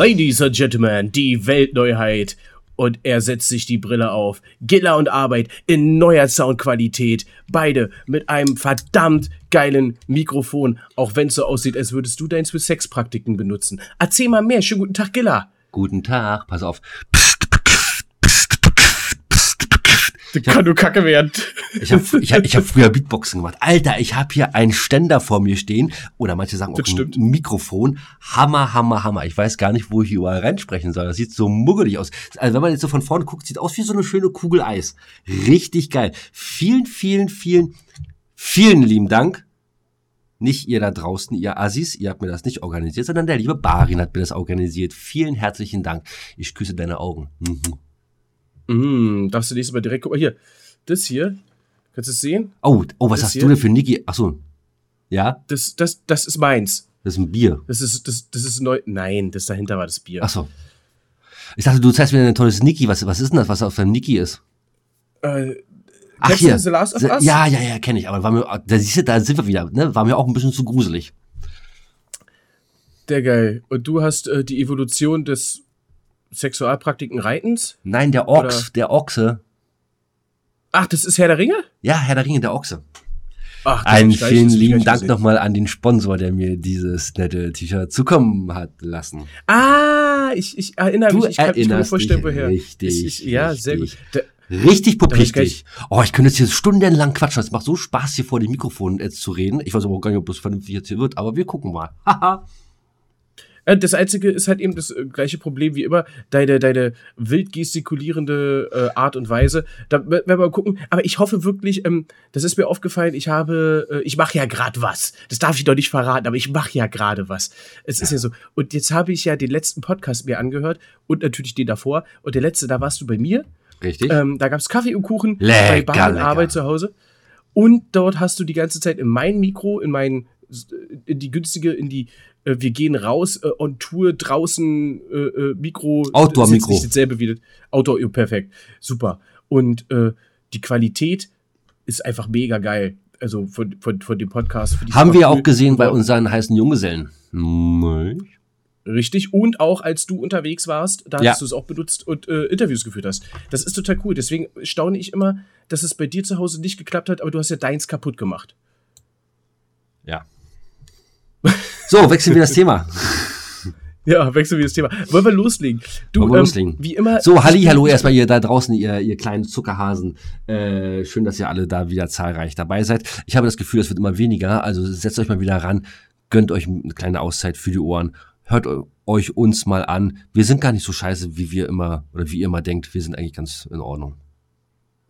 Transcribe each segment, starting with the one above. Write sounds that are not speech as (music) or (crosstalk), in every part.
Ladies and Gentlemen, die Weltneuheit. Und er setzt sich die Brille auf. Giller und Arbeit in neuer Soundqualität. Beide mit einem verdammt geilen Mikrofon. Auch wenn es so aussieht, als würdest du deins für Sexpraktiken benutzen. Erzähl mal mehr. Schönen guten Tag, Giller. Guten Tag, pass auf. Das kann nur Kacke werden. Ich habe ich hab, ich hab (laughs) früher Beatboxen gemacht. Alter, ich habe hier einen Ständer vor mir stehen. Oder manche sagen auch ein. Mikrofon. Hammer, hammer, hammer. Ich weiß gar nicht, wo ich hier überall reinsprechen soll. Das sieht so muggelig aus. Also wenn man jetzt so von vorne guckt, sieht aus wie so eine schöne Kugel Eis. Richtig geil. Vielen, vielen, vielen, vielen lieben Dank. Nicht ihr da draußen, ihr Assis, ihr habt mir das nicht organisiert, sondern der liebe Barin hat mir das organisiert. Vielen herzlichen Dank. Ich küsse deine Augen. Mhm. Mm, darfst du nächstes Mal direkt, guck mal hier. Das hier, kannst du es sehen? Oh, oh, was Das hast hier? du denn für Niki? Ach so. Ja, Das, das, das ist meins. das ist ein Bier. Das ist, das, das ist neu. Nein, das dahinter war das Bier. Ach so. Ich dachte, du zeigst mir ein tolles Niki. Was, was ist denn das, was auf deinem Niki ist? Äh, Ach hier. The Last of Us? Ja, ja, ja, kenne ich. Aber war mir, da siehst du, da sind wir wieder. Ne? War mir auch ein bisschen zu gruselig. der geil. Und du hast äh, die Evolution des Sexualpraktiken Reitens? Nein, der Ochs, der Ochse. Ach, das ist Herr der Ringe? Ja, Herr der Ringe, der Ochse. Ach, das Einen vielen lieben Dank nochmal an den Sponsor, der mir dieses nette T-Shirt zukommen hat lassen. Ah, ich, ich erinnere Du mich. Ich kann, ich kann mir erinnerst vorstellen, woher. richtig, Ich, ich, ja, sehr gut. richtig. Da, Richtig popichtig. Oh, ich könnte jetzt hier stundenlang quatschen. Es macht so Spaß, hier vor dem Mikrofon jetzt zu reden. Ich weiß aber auch gar nicht, ob das vernünftig jetzt hier wird, aber wir gucken mal. Haha. Äh, Das einzige ist halt eben das äh, gleiche Problem wie immer, deine, deine wild gestikulierende äh, Art und Weise. Da werden wir mal gucken. Aber ich hoffe wirklich, ähm, das ist mir aufgefallen, ich habe, äh, ich mache ja gerade was. Das darf ich doch nicht verraten, aber ich mache ja gerade was. Es ist ja so. Und jetzt habe ich ja den letzten Podcast mir angehört und natürlich den davor. Und der letzte, da warst du bei mir. Richtig? Ähm, da gab es Kaffee und Kuchen bei Lecker, und lecker. Arbeit zu Hause. Und dort hast du die ganze Zeit in mein Mikro, in mein, in die günstige, in die, äh, wir gehen raus, äh, on Tour, draußen, äh, äh, Mikro. Outdoor-Mikro. ist jetzt Nicht dasselbe wie das Outdoor, ja, perfekt. Super. Und äh, die Qualität ist einfach mega geil. Also von, von, von dem Podcast. Haben wir auch cool. gesehen bei unseren heißen Junggesellen. Nicht? Richtig. Und auch als du unterwegs warst, da Ja. hast du es auch benutzt und äh, Interviews geführt hast. Das ist total cool. Deswegen staune ich immer, dass es bei dir zu Hause nicht geklappt hat, aber du hast ja deins kaputt gemacht. Ja. So, wechseln wir das Thema. Ja, wechseln wir das Thema. Wollen wir loslegen? Du, Wollen wir ähm, loslegen? wie immer. So, Halli, hallo erstmal ihr da draußen, ihr, ihr kleinen Zuckerhasen. Äh, schön, dass ihr alle da wieder zahlreich dabei seid. Ich habe das Gefühl, es wird immer weniger, also setzt euch mal wieder ran, gönnt euch eine kleine Auszeit für die Ohren, hört eu- euch uns mal an. Wir sind gar nicht so scheiße, wie wir immer, oder wie ihr immer denkt, wir sind eigentlich ganz in Ordnung.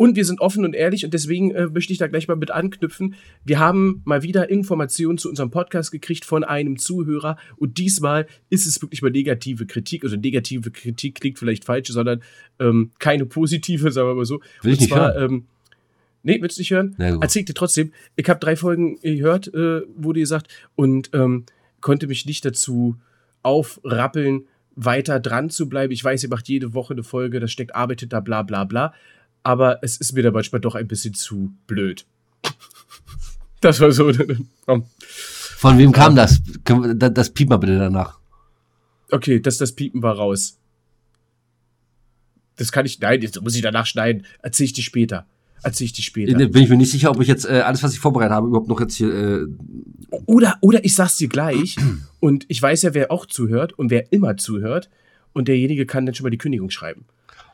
Und wir sind offen und ehrlich und deswegen äh, möchte ich da gleich mal mit anknüpfen. Wir haben mal wieder Informationen zu unserem Podcast gekriegt von einem Zuhörer und diesmal ist es wirklich mal negative Kritik. Also negative Kritik klingt vielleicht falsch, sondern ähm, keine positive, sagen wir mal so. Will und nicht zwar, hören. Ähm, nee, willst du nicht hören? Erzähl dir trotzdem. Ich habe drei Folgen gehört, äh, wurde gesagt, und ähm, konnte mich nicht dazu aufrappeln, weiter dran zu bleiben. Ich weiß, ihr macht jede Woche eine Folge, da steckt Arbeit hinter, bla bla bla. Aber es ist mir da manchmal doch ein bisschen zu blöd. Das war so. Von wem kam das? Wir- Das, das piep mal bitte danach. Okay, das, das Piepen war raus. Das kann ich. Nein, jetzt muss ich danach schneiden. Erzähl ich dir später. Erzähl ich dir später. Bin ich mir nicht sicher, ob ich jetzt äh, alles, was ich vorbereitet habe, überhaupt noch jetzt hier. Äh, Oder, oder ich sag's dir gleich. und ich weiß ja, wer auch zuhört und wer immer zuhört. Und derjenige kann dann schon mal die Kündigung schreiben.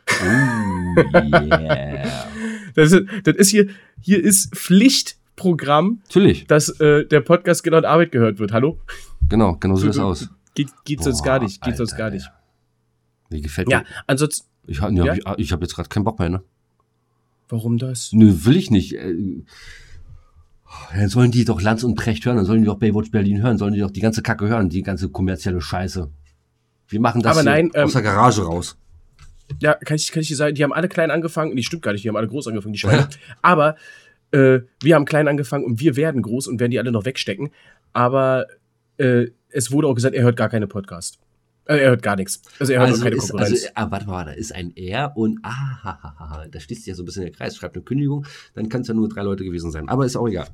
Oh, yeah. (laughs) Das ist, das ist hier, hier ist Pflichtprogramm, Natürlich, dass äh, der Podcast genau in Arbeit gehört wird. Hallo? genau, genau so sieht das aus. Geht, geht sonst Boah, gar nicht. Geht sonst Alter, gar nicht. Wie gefällt Ja, mir. ansonsten, Ich, hab- ja, Ja? ich, ich habe jetzt gerade keinen Bock mehr, ne? warum das? Nö, will ich nicht. Äh, Dann sollen die doch Lanz und Precht hören, dann sollen die doch Baywatch Berlin hören, sollen die doch die ganze Kacke hören, die ganze kommerzielle Scheiße. Wir machen das Aber hier nein, ähm, aus der Garage raus. Ja, kann ich, kann ich dir sagen, die haben alle klein angefangen. Nee, stimmt gar nicht, die haben alle groß angefangen, die Schweine. Aber äh, wir haben klein angefangen und wir werden groß und werden die alle noch wegstecken. Aber äh, es wurde auch gesagt, er hört gar keine Podcast. Äh, er hört gar nichts. Also er hört auch Also keine ist, Konkurrenz. also, ah, warte mal, da ist ein R und ah, ha, ha, ha, da schließt sich ja so ein bisschen der Kreis, schreibt eine Kündigung, dann kann es ja nur drei Leute gewesen sein. Aber ist auch egal.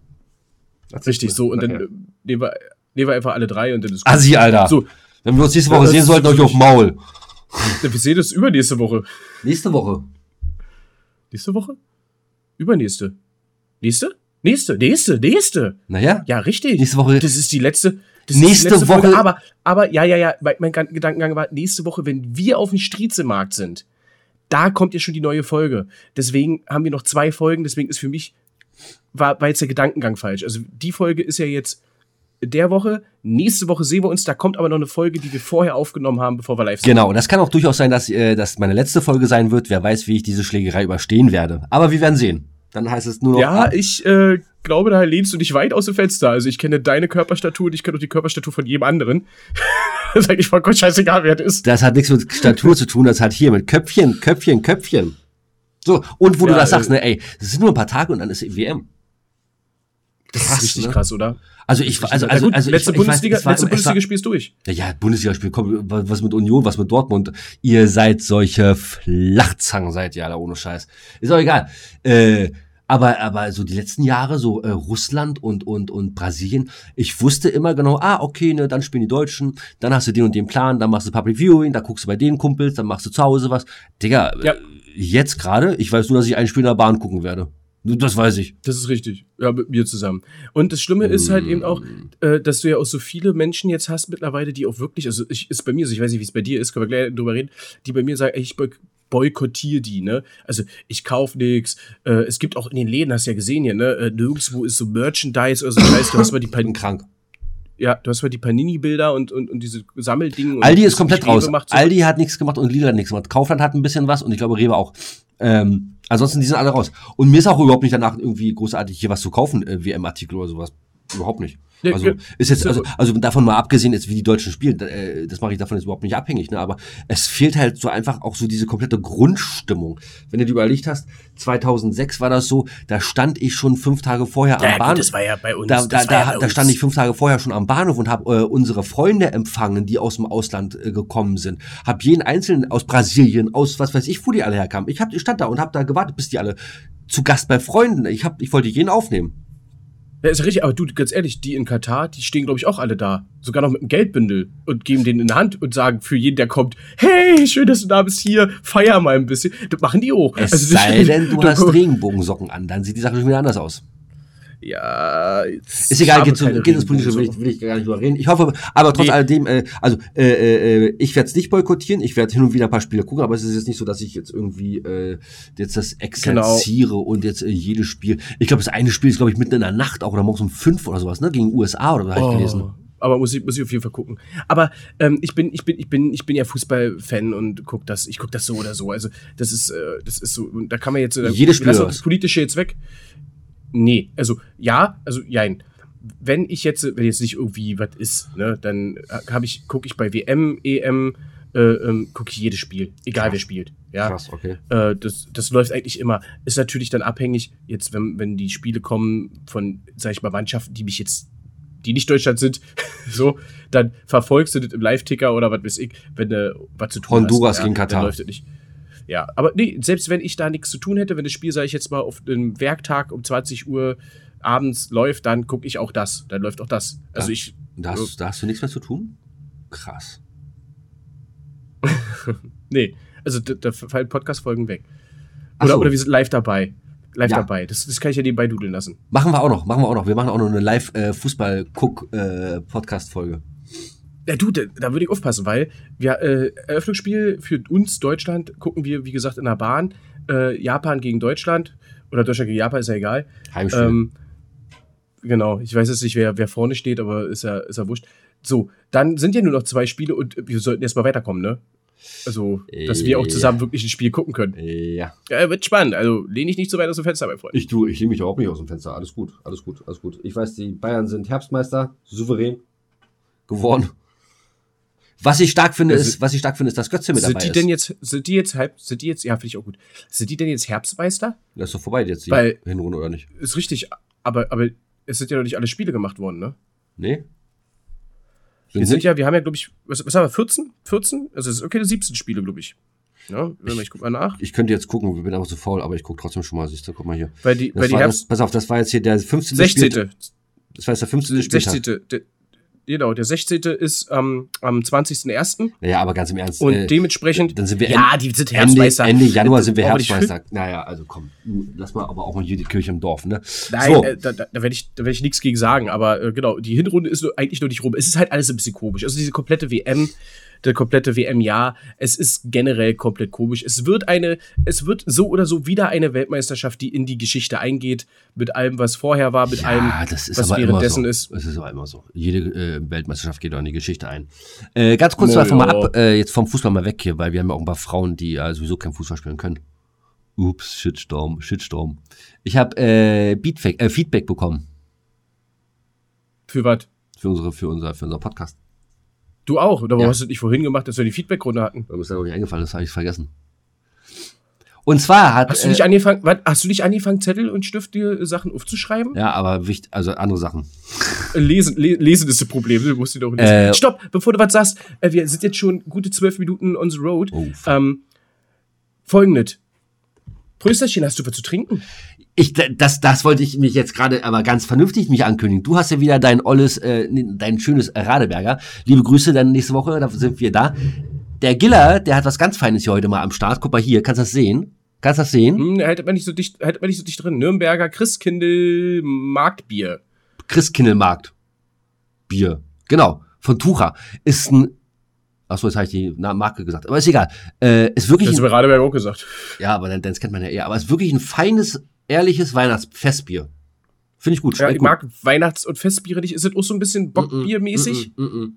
Richtig, so. Und dann Nachher. äh, nehmen, wir, nehmen wir einfach alle drei und dann ist gut. Assi, Alter. So, Wenn wir uns nächste Woche Ja, das sehen sollten, euch auf Maul. Wir sehen uns übernächste Woche. Nächste Woche. Nächste Woche? Übernächste. Nächste? Nächste, nächste, nächste. Naja, Ja, richtig. Nächste Woche- Das ist die letzte. Das Nächste ist die letzte Folge. Woche- Aber, aber, ja, ja, ja. Mein, mein Gan- Gedankengang war, nächste Woche, wenn wir auf dem Striezelmarkt sind, da kommt ja schon die neue Folge. Deswegen haben wir noch zwei Folgen. Deswegen ist für mich, war, war jetzt der Gedankengang falsch. Also die Folge ist ja jetzt der Woche. Nächste Woche sehen wir uns. Da kommt aber noch eine Folge, die wir vorher aufgenommen haben, bevor wir live sind. genau. Das kann auch durchaus sein, dass äh, das meine letzte Folge sein wird. Wer weiß, wie ich diese Schlägerei überstehen werde. Aber wir werden sehen. Dann heißt es nur noch. Ja, ich äh, glaube, da lehnst du dich weit aus dem Fenster. Also ich kenne deine Körperstatur und ich kenne auch die Körperstatur von jedem anderen. (laughs) das ist eigentlich vollkommen scheißegal, wer das ist. Das hat nichts mit Statur zu tun, das hat hier mit Köpfchen, Köpfchen, Köpfchen. So, und wo du Ja, das sagst, äh, ne, ey, das sind nur ein paar Tage und dann ist WM. Das Krass, ist richtig ne? krass, oder? Also ich, also, also, gut, also letzte ich, ich Bundesliga, weiß, es war, letzte war, Bundesliga spielst durch. Ja, ja, Bundesligaspiel, komm, was mit Union, was mit Dortmund. Ihr seid solche Flachzangen, seid ihr alle ohne Scheiß. Ist auch egal. Äh, aber, aber so die letzten Jahre, so äh, Russland und, und, und Brasilien, ich wusste immer genau, ah, okay, ne, dann spielen die Deutschen, dann hast du den und den Plan, dann machst du Public Viewing, da guckst du bei den Kumpels, dann machst du zu Hause was. Digga, Ja. äh, jetzt gerade, ich weiß nur, dass ich ein Spiel in der Bahn gucken werde. Das weiß ich. Das ist richtig. Ja, mit mir zusammen. Und das Schlimme ist halt eben auch, äh, dass du ja auch so viele Menschen jetzt hast mittlerweile, die auch wirklich, also ich, ist bei mir so, ich weiß nicht, wie es bei dir ist, können wir gleich drüber reden, die bei mir sagen, ey, ich boy- boykottiere die, ne? Also ich kauf nix. Äh, es gibt auch in den Läden, hast du ja gesehen hier, ne? Äh, nirgendwo ist so Merchandise oder so. Scheiß, du hast mal die, Bin Pan krank. ja, du hast mal die Panini-Bilder und, und, und diese Sammeldinge. und Aldi ist komplett raus. macht so- Aldi hat nichts gemacht und Lidl hat nichts gemacht. Kaufland hat ein bisschen was und ich glaube Rewe auch. Ähm, ansonsten, die sind alle raus. Und mir ist auch überhaupt nicht danach irgendwie großartig hier was zu kaufen, äh, WM-Artikel oder sowas. Überhaupt nicht. Nee, Also ist jetzt, also, also davon mal abgesehen, jetzt wie die Deutschen spielen, da- äh, das mache ich davon jetzt überhaupt nicht abhängig, ne? Aber es fehlt halt so einfach auch so diese komplette Grundstimmung. Wenn du dir überlegt hast, 2006 war das so, da stand ich schon fünf Tage vorher am Ja, Bahnhof. gut, das war ja bei uns. Da, da, war ja da, da stand ich fünf Tage vorher schon am Bahnhof und habe äh, unsere Freunde empfangen, die aus dem Ausland äh, gekommen sind. Hab jeden einzelnen aus Brasilien, aus was weiß ich, wo die alle herkamen. Ich, hab, ich stand da und habe da gewartet, bis die alle zu Gast bei Freunden. Ich, hab, ich wollte jeden aufnehmen. Ja, ist richtig, aber du, ganz ehrlich, die in Katar, die stehen, glaube ich, auch alle da. Sogar noch mit einem Geldbündel und geben den in die Hand und sagen für jeden, der kommt, hey, schön, dass du da bist hier, feier mal ein bisschen. Das machen die auch. Es Also, das- sei denn, du (laughs) hast Regenbogensocken an, dann sieht die Sache schon wieder anders aus. Ja, Ist egal, geht, zu, geht ins Politische, will ich, will ich gar nicht drüber reden. Ich hoffe, aber trotz Nee. alledem, äh, also äh, äh, ich werde es nicht boykottieren, ich werde hin und wieder ein paar Spiele gucken, aber es ist jetzt nicht so, dass ich jetzt irgendwie äh, jetzt das exerziere und jetzt äh, jedes Spiel. Ich glaube, das eine Spiel ist, glaube ich, mitten in der Nacht auch oder morgens um fünf oder sowas, ne? Gegen USA oder so, habe ich gelesen. Oh, aber muss ich, muss ich auf jeden Fall gucken. Aber ähm, ich bin, ich bin, ich bin, ich bin ja Fußballfan und guck das, ich guck das so oder so. Also das ist, äh, das ist so. Da kann man jetzt äh, Jedes Spiel was? das politische jetzt weg. Nee, also ja, also jein. Wenn ich jetzt, wenn jetzt nicht irgendwie was ist, ne, dann habe ich, gucke ich bei WM, EM, äh, ähm, gucke ich jedes Spiel, egal Krass. wer spielt. Ja, Krass, okay. äh, das, das läuft eigentlich immer. Ist natürlich dann abhängig, jetzt, wenn, wenn die Spiele kommen von, sag ich mal, Mannschaften, die mich jetzt, die nicht Deutschland sind, (laughs) so, dann verfolgst du das im Live-Ticker oder was weiß ich, wenn du was zu tun Honduras hast. gegen Dann Katar. läuft das nicht. Ja, aber nee, selbst wenn ich da nichts zu tun hätte, wenn das Spiel, sage ich jetzt mal, auf einem Werktag um 20 Uhr abends läuft, dann gucke ich auch das. Dann läuft auch das. Also Ja. ich, Da hast, da hast du nichts mehr zu tun? Krass. (laughs) nee, also da, da fallen Podcast-Folgen weg. Oder, so. oder wir sind live dabei. Live Ja. dabei. Das, das kann ich ja nebenbei dudeln lassen. Machen wir auch noch, machen wir auch noch. Wir machen auch noch eine Live-Fußball-Guck-Podcast-Folge. Ja, du, da, da würde ich aufpassen, weil wir äh, Eröffnungsspiel für uns Deutschland gucken wir, wie gesagt, in der Bahn. Äh, Japan gegen Deutschland oder Deutschland gegen Japan, ist ja egal. Heimspiel. Ähm, genau, ich weiß jetzt nicht, wer, wer vorne steht, aber ist ja, ist ja wurscht. So, dann sind ja nur noch zwei Spiele und wir sollten erstmal weiterkommen, ne? Also, dass wir auch Ja. zusammen wirklich ein Spiel gucken können. ja. Ja, wird spannend. Also, lehne ich nicht so weit aus dem Fenster, mein Freund. Ich tu, ich lehne mich überhaupt nicht aus dem Fenster. Alles gut, alles gut, alles gut. Ich weiß, die Bayern sind Herbstmeister, souverän geworden. Was ich stark finde, Also- ist, was ich stark finde, ist, dass Götze mit dabei Sind die ist. denn jetzt, sind die jetzt halb, sind die jetzt, ja, finde ich auch gut. Sind die denn jetzt Herbstmeister? das ist doch vorbei jetzt, die Weil- Hinrunde, oder nicht? Ist richtig, aber, aber es sind ja noch nicht alle Spiele gemacht worden, ne? Nee? Wir sind ja, wir haben ja, glaube ich, was, was haben wir, 14? 14? Also es ist okay, 17 Spiele, glaube ich. Ja, wenn mal, ich guck mal nach. Ich könnte jetzt gucken, ich bin aber so faul, aber ich gucke trotzdem schon mal, siehst du, guck mal hier. Weil die, Das weil die Herbst. das, pass auf, das war jetzt hier der 15. 16. Spieltag. Das war jetzt der 15. Spieltag. 16. Genau, der 16. ist ähm, am 20.01. Naja, aber ganz im Ernst. Und äh, dementsprechend. dann sind wir ja, Ende- die sind Ende, Herbstmeister. Ende Januar sind wir Herbstmeister. Naja, also komm, lass mal aber auch mal hier die Kirche im Dorf, ne? Nein, so, äh, da, da, da werde ich, da werd ich nichts gegen sagen, aber äh, genau, die Hinrunde ist eigentlich nur nicht rum. Es ist halt alles ein bisschen komisch. Also diese komplette WM, der komplette WM-Jahr, es ist generell komplett komisch. Es wird eine, es wird so oder so wieder eine Weltmeisterschaft, die in die Geschichte eingeht, mit allem, was vorher war, mit allem, ja, das ist was währenddessen so. ist. Das ist aber immer so. Jede äh, Weltmeisterschaft geht auch in die Geschichte ein. Äh, ganz kurz einfach mal ja. ab, äh, jetzt vom Fußball mal weg hier, weil wir haben ja auch ein paar Frauen, die äh, sowieso kein Fußball spielen können. Ups, Shitstorm, Shitstorm. Ich habe äh, Beatfeck- äh, Feedback bekommen Für was? für unsere, für unser, für unser Podcast. Du auch? Oder warum Ja. hast du nicht vorhin gemacht, dass wir die Feedback-Runde hatten? Da ist ja noch nicht eingefallen, das habe ich vergessen. Und zwar hat. Hast du äh, nicht angefangen, was, hast du nicht angefangen, Zettel und Stift dir äh, Sachen aufzuschreiben? ja, aber wichtig, also andere Sachen. Äh, Lesen, le lesen ist das Problem, du musst die doch lesen. Äh, Stopp, bevor du was sagst, äh, wir sind jetzt schon gute zwölf Minuten on the road. Oh, ähm, Folgendes. Prösterchen, hast du was zu trinken? Ich, das, das wollte ich mich jetzt gerade aber ganz vernünftig mich ankündigen. Du hast ja wieder dein olles, äh, dein schönes Radeberger. Liebe Grüße dann nächste Woche, da sind wir da. Der Giller, der hat was ganz Feines hier heute mal am Start. Guck mal hier, kannst du das sehen? Kannst du das sehen? Hm, hätte man nicht so dicht, hätte man nicht so dicht drin. Nürnberger Christkindl Marktbier. Christkindlmarkt. Bier. Genau. Von Tucha. Ist ein, achso, jetzt habe ich die Marke gesagt. Aber ist egal. Äh, ist wirklich Das hast du bei Radeberg auch gesagt. ja, aber dann, das kennt man ja eher. Aber ist wirklich ein feines, ehrliches Weihnachtsfestbier. Finde ich gut. Ja, ich gut. mag Weihnachts- und Festbiere nicht. Ist das auch so ein bisschen Bockbiermäßig? Mm, mm, mm, mm.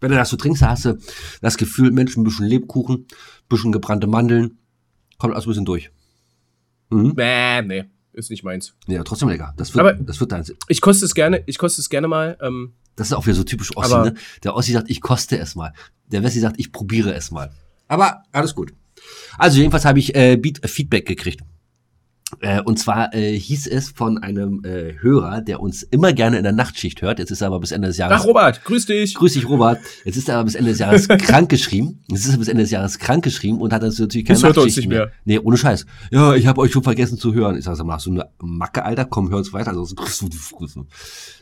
Wenn du das so trinkst, hast du das Gefühl, Mensch, ein bisschen Lebkuchen, ein bisschen gebrannte Mandeln, kommt alles ein bisschen durch. Mhm. Nee, nee, ist nicht meins. Ja, trotzdem lecker. Das wird, Aber- das wird dein, Ich koste es gerne, ich koste es gerne mal. Ähm, das ist auch wieder so typisch Ossi, ne? Der Ossi sagt, ich koste es mal. Der Wessi sagt, ich probiere es mal. Aber alles gut. Also jedenfalls habe ich äh, äh, Feedback gekriegt. Äh, und zwar äh, hieß es von einem äh, Hörer, der uns immer gerne in der Nachtschicht hört. Jetzt ist er aber bis Ende des Jahres. ach, Robert, grüß dich. Grüß dich, Robert. Jetzt ist er aber bis Ende des Jahres (laughs) krank geschrieben. Jetzt ist er bis Ende des Jahres krank geschrieben und hat das natürlich keine Jetzt hört er uns Nachtschicht nicht mehr. Nee, ohne Scheiß. Ja, ich habe euch schon vergessen zu hören. Ich sag, sag mal, hast du eine Macke, Alter? Komm, hör uns weiter. Ansonsten grüßt du die Grüße.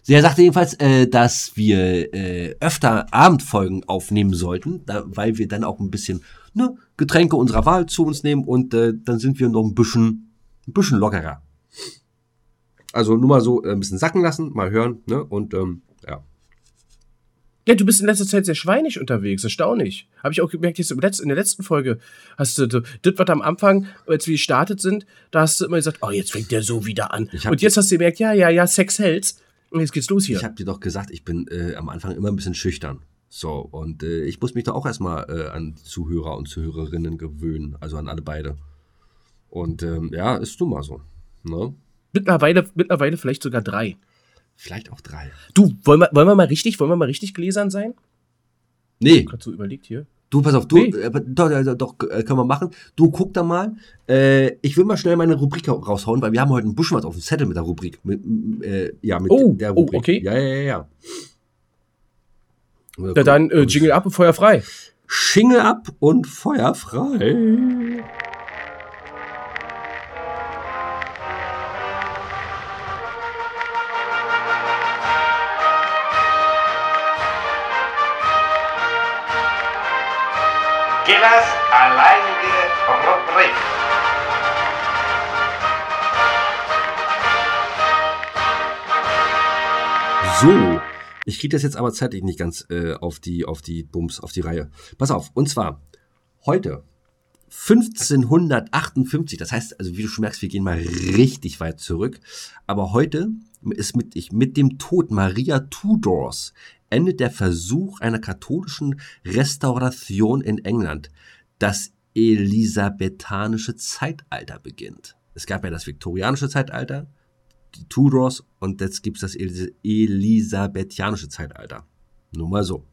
Er sagte jedenfalls, äh, dass wir äh, öfter Abendfolgen aufnehmen sollten, da, weil wir dann auch ein bisschen ne, Getränke unserer Wahl zu uns nehmen und äh, dann sind wir noch ein bisschen, ein bisschen lockerer. Also nur mal so äh, ein bisschen sacken lassen, mal hören, ne? Und ähm, ja. Ja, du bist in letzter Zeit sehr schweinig unterwegs, erstaunlich. Habe ich auch gemerkt, jetzt in der letzten Folge hast du, das, was am Anfang, als wir gestartet sind, da hast du immer gesagt, oh, jetzt fängt der so wieder an. Und jetzt hast du gemerkt, ja, ja, ja, Sex hält's. Und jetzt geht's los hier. Ich habe dir doch gesagt, ich bin äh, am Anfang immer ein bisschen schüchtern. So, und äh, ich muss mich da auch erstmal äh, an Zuhörer und Zuhörerinnen gewöhnen, also an alle beide. Und ähm, ja, ist nun mal so. Ne? mittlerweile, mittlerweile vielleicht sogar drei. Vielleicht auch drei. Du, wollen wir, wollen wir mal richtig, wollen wir mal richtig gläsern sein? Nee, Gerade so überlegt hier. du, pass auf, du, Nee. äh, doch, doch, doch äh, können wir machen. Du guck da mal. Äh, ich will mal schnell meine Rubrik raushauen, weil wir haben heute ein bisschen was auf dem Zettel mit der Rubrik. Mit, äh, ja, mit Oh, der oh, Rubrik. okay. Ja, ja, ja, ja. Ja, dann äh, Jingle ab und Feuer frei. Schingel ab und Feuer frei. So, ich kriege das jetzt aber zeitlich nicht ganz äh, auf die auf die Bums auf die Reihe. Pass auf, und zwar heute 1558, das heißt, also wie du schon merkst, wir gehen mal richtig weit zurück, aber heute ist mit ich mit dem Tod Maria Tudors endet der Versuch einer katholischen Restauration in England. Das elisabethanische Zeitalter beginnt. Es gab ja das viktorianische Zeitalter, die Tudors und jetzt gibt's das Elis elisabethanische Zeitalter. Nur mal so.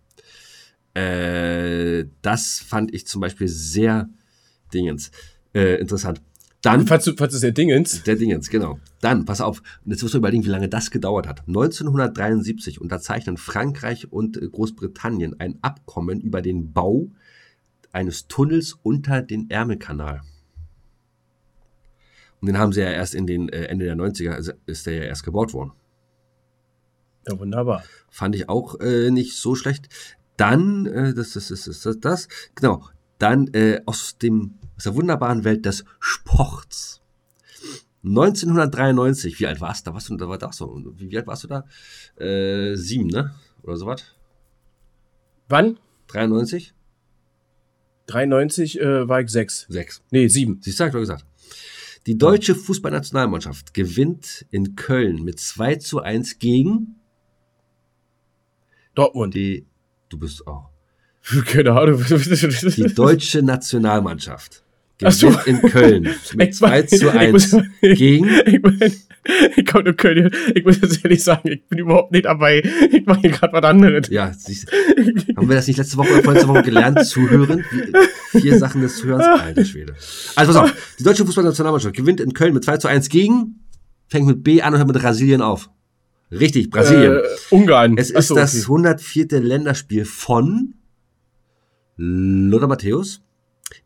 Äh, das fand ich zum Beispiel sehr Dingens äh, interessant. Dann Falls du, falls du sehr Dingens. der Dingens, genau. Dann, pass auf, jetzt musst du überlegen, wie lange das gedauert hat. 1973 unterzeichnen Frankreich und äh, Großbritannien ein Abkommen über den Bau eines Tunnels unter den Ärmelkanal. Und den haben sie ja erst in den äh, Ende der 90er, also ist der ja erst gebaut worden. Ja, wunderbar. Fand ich auch äh, nicht so schlecht. Dann, äh, das, das, das, das, das, das, genau, dann äh, aus, dem, aus der wunderbaren Welt des Sports. 1993, wie alt warst du da? Warst du, da war das so. Wie, wie alt warst du da? Äh, sieben, ne? Oder sowas? Wann? 93? 93 äh, war ich sechs. Sechs. Nee, sieben. Siehst du, hab ich doch gesagt. Die deutsche Fußballnationalmannschaft gewinnt in Köln mit 2 zu 1 gegen Dortmund. die, du bist auch, (laughs) Keine Ahnung. die deutsche Nationalmannschaft Ach so. gewinnt in Köln (laughs) mit Ich 2 mein- zu ich 1 muss- gegen, Ich, ich komme nur Köln. Ich muss jetzt ehrlich sagen, ich bin überhaupt nicht dabei. Ich mache hier gerade was anderes. ja, siehst, haben wir das nicht letzte Woche oder vorletzte Woche gelernt, zuhören? Vier Sachen des Zuhörens, alter Schwede. Also pass auf, die deutsche Fußballnationalmannschaft gewinnt in Köln mit 2 zu 1 gegen, fängt mit B an und hört mit Brasilien auf. Richtig, Brasilien. Äh, Ungarn. Es ist so, das okay. 104. Länderspiel von Lothar Matthäus,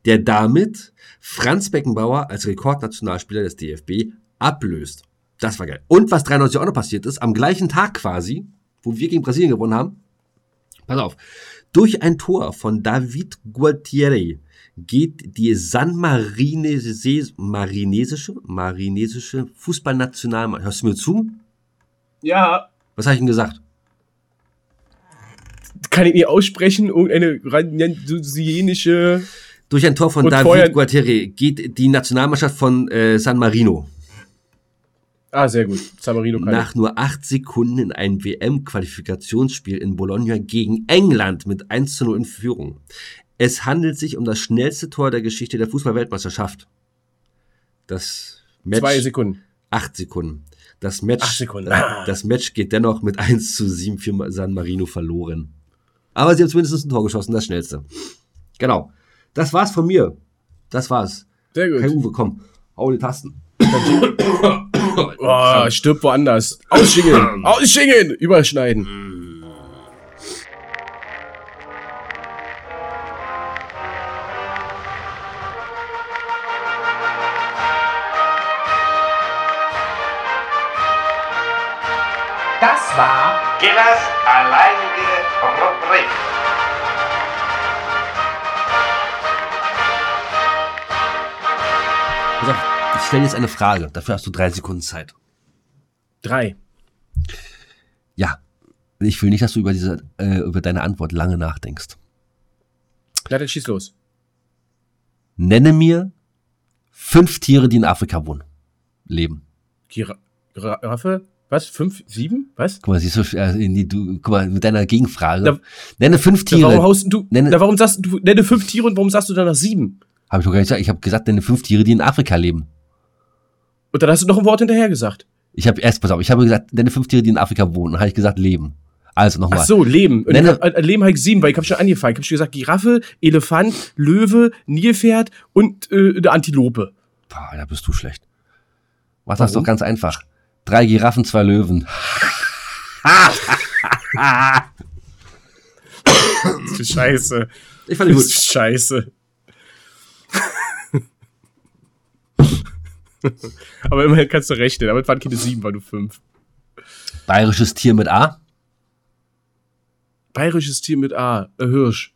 der damit Franz Beckenbauer als Rekordnationalspieler des DFB ablöst. Das war geil. Und was 93 auch noch passiert ist, am gleichen Tag quasi, wo wir gegen Brasilien gewonnen haben, pass auf, durch ein Tor von David Gualtieri geht die San Marinese, Marinesische, Marinesische Fußballnationalmannschaft. Hörst du mir zu? Ja, Was habe ich denn gesagt? kann ich nicht aussprechen. Irgendeine ransianische. Durch ein Tor von Und David Guattari geht die Nationalmannschaft von äh, San Marino Ah, sehr gut. San Marino kann nach nur acht Sekunden in ein WM-Qualifikationsspiel in Bologna gegen England mit 1 zu 0 in Führung. Es handelt sich um das schnellste Tor der Geschichte der Fußball-Weltmeisterschaft. Das ich. Match Zwei Sekunden. acht Sekunden. Das Match, Acht Sekunden. äh, das Match geht dennoch mit 1 zu 7 für San Marino verloren. Aber sie haben zumindest ein Tor geschossen, das schnellste. Genau. Das war's von mir. Das war's. Sehr Hey gut. Uwe, komm, hau die Tasten. Oh, stirb woanders. Ausschingeln. (coughs) Ausschingeln. Überschneiden. Das war Gillers alleinige Rubrik. Stelle jetzt eine Frage. Dafür hast du drei Sekunden Zeit. Drei. Ja. Ich will nicht, dass du über, diese, äh, über deine Antwort lange nachdenkst. Na, dann schieß los. Nenne mir fünf Tiere, die in Afrika wohnen. Leben. Gira Giraffe? Was? Fünf? Sieben? Was? Guck mal, siehst du, äh, die, du, guck mal, mit deiner Gegenfrage. Da- nenne fünf Na, warum Tiere. haust du, Nenne- na, warum sagst du, nenne fünf Tiere und warum sagst du dann nach sieben? Habe ich doch gar nicht gesagt. Ich habe gesagt, nenne fünf Tiere, die in Afrika leben. Und dann hast du noch ein Wort hinterher gesagt. Ich habe erst, pass auf, ich habe gesagt, nenne fünf Tiere, die in Afrika wohnen. Dann habe ich gesagt, leben. Also nochmal. Ach so, Leben. Und Nenne- hab, äh, Leben habe ich sieben, weil ich habe schon angefangen. Ich habe schon gesagt Giraffe, Elefant, Löwe, Nilpferd und äh, eine Antilope. Boah, da bist du schlecht. Mach das doch ganz einfach. Drei Giraffen, zwei Löwen. (laughs) Das ist Scheiße. Ich fand die Das gut. ist Scheiße. (laughs) Aber immerhin kannst du rechnen. Es waren keine sieben, waren nur fünf. Bayerisches Tier mit A. Bayerisches Tier mit A. Äh, Hirsch.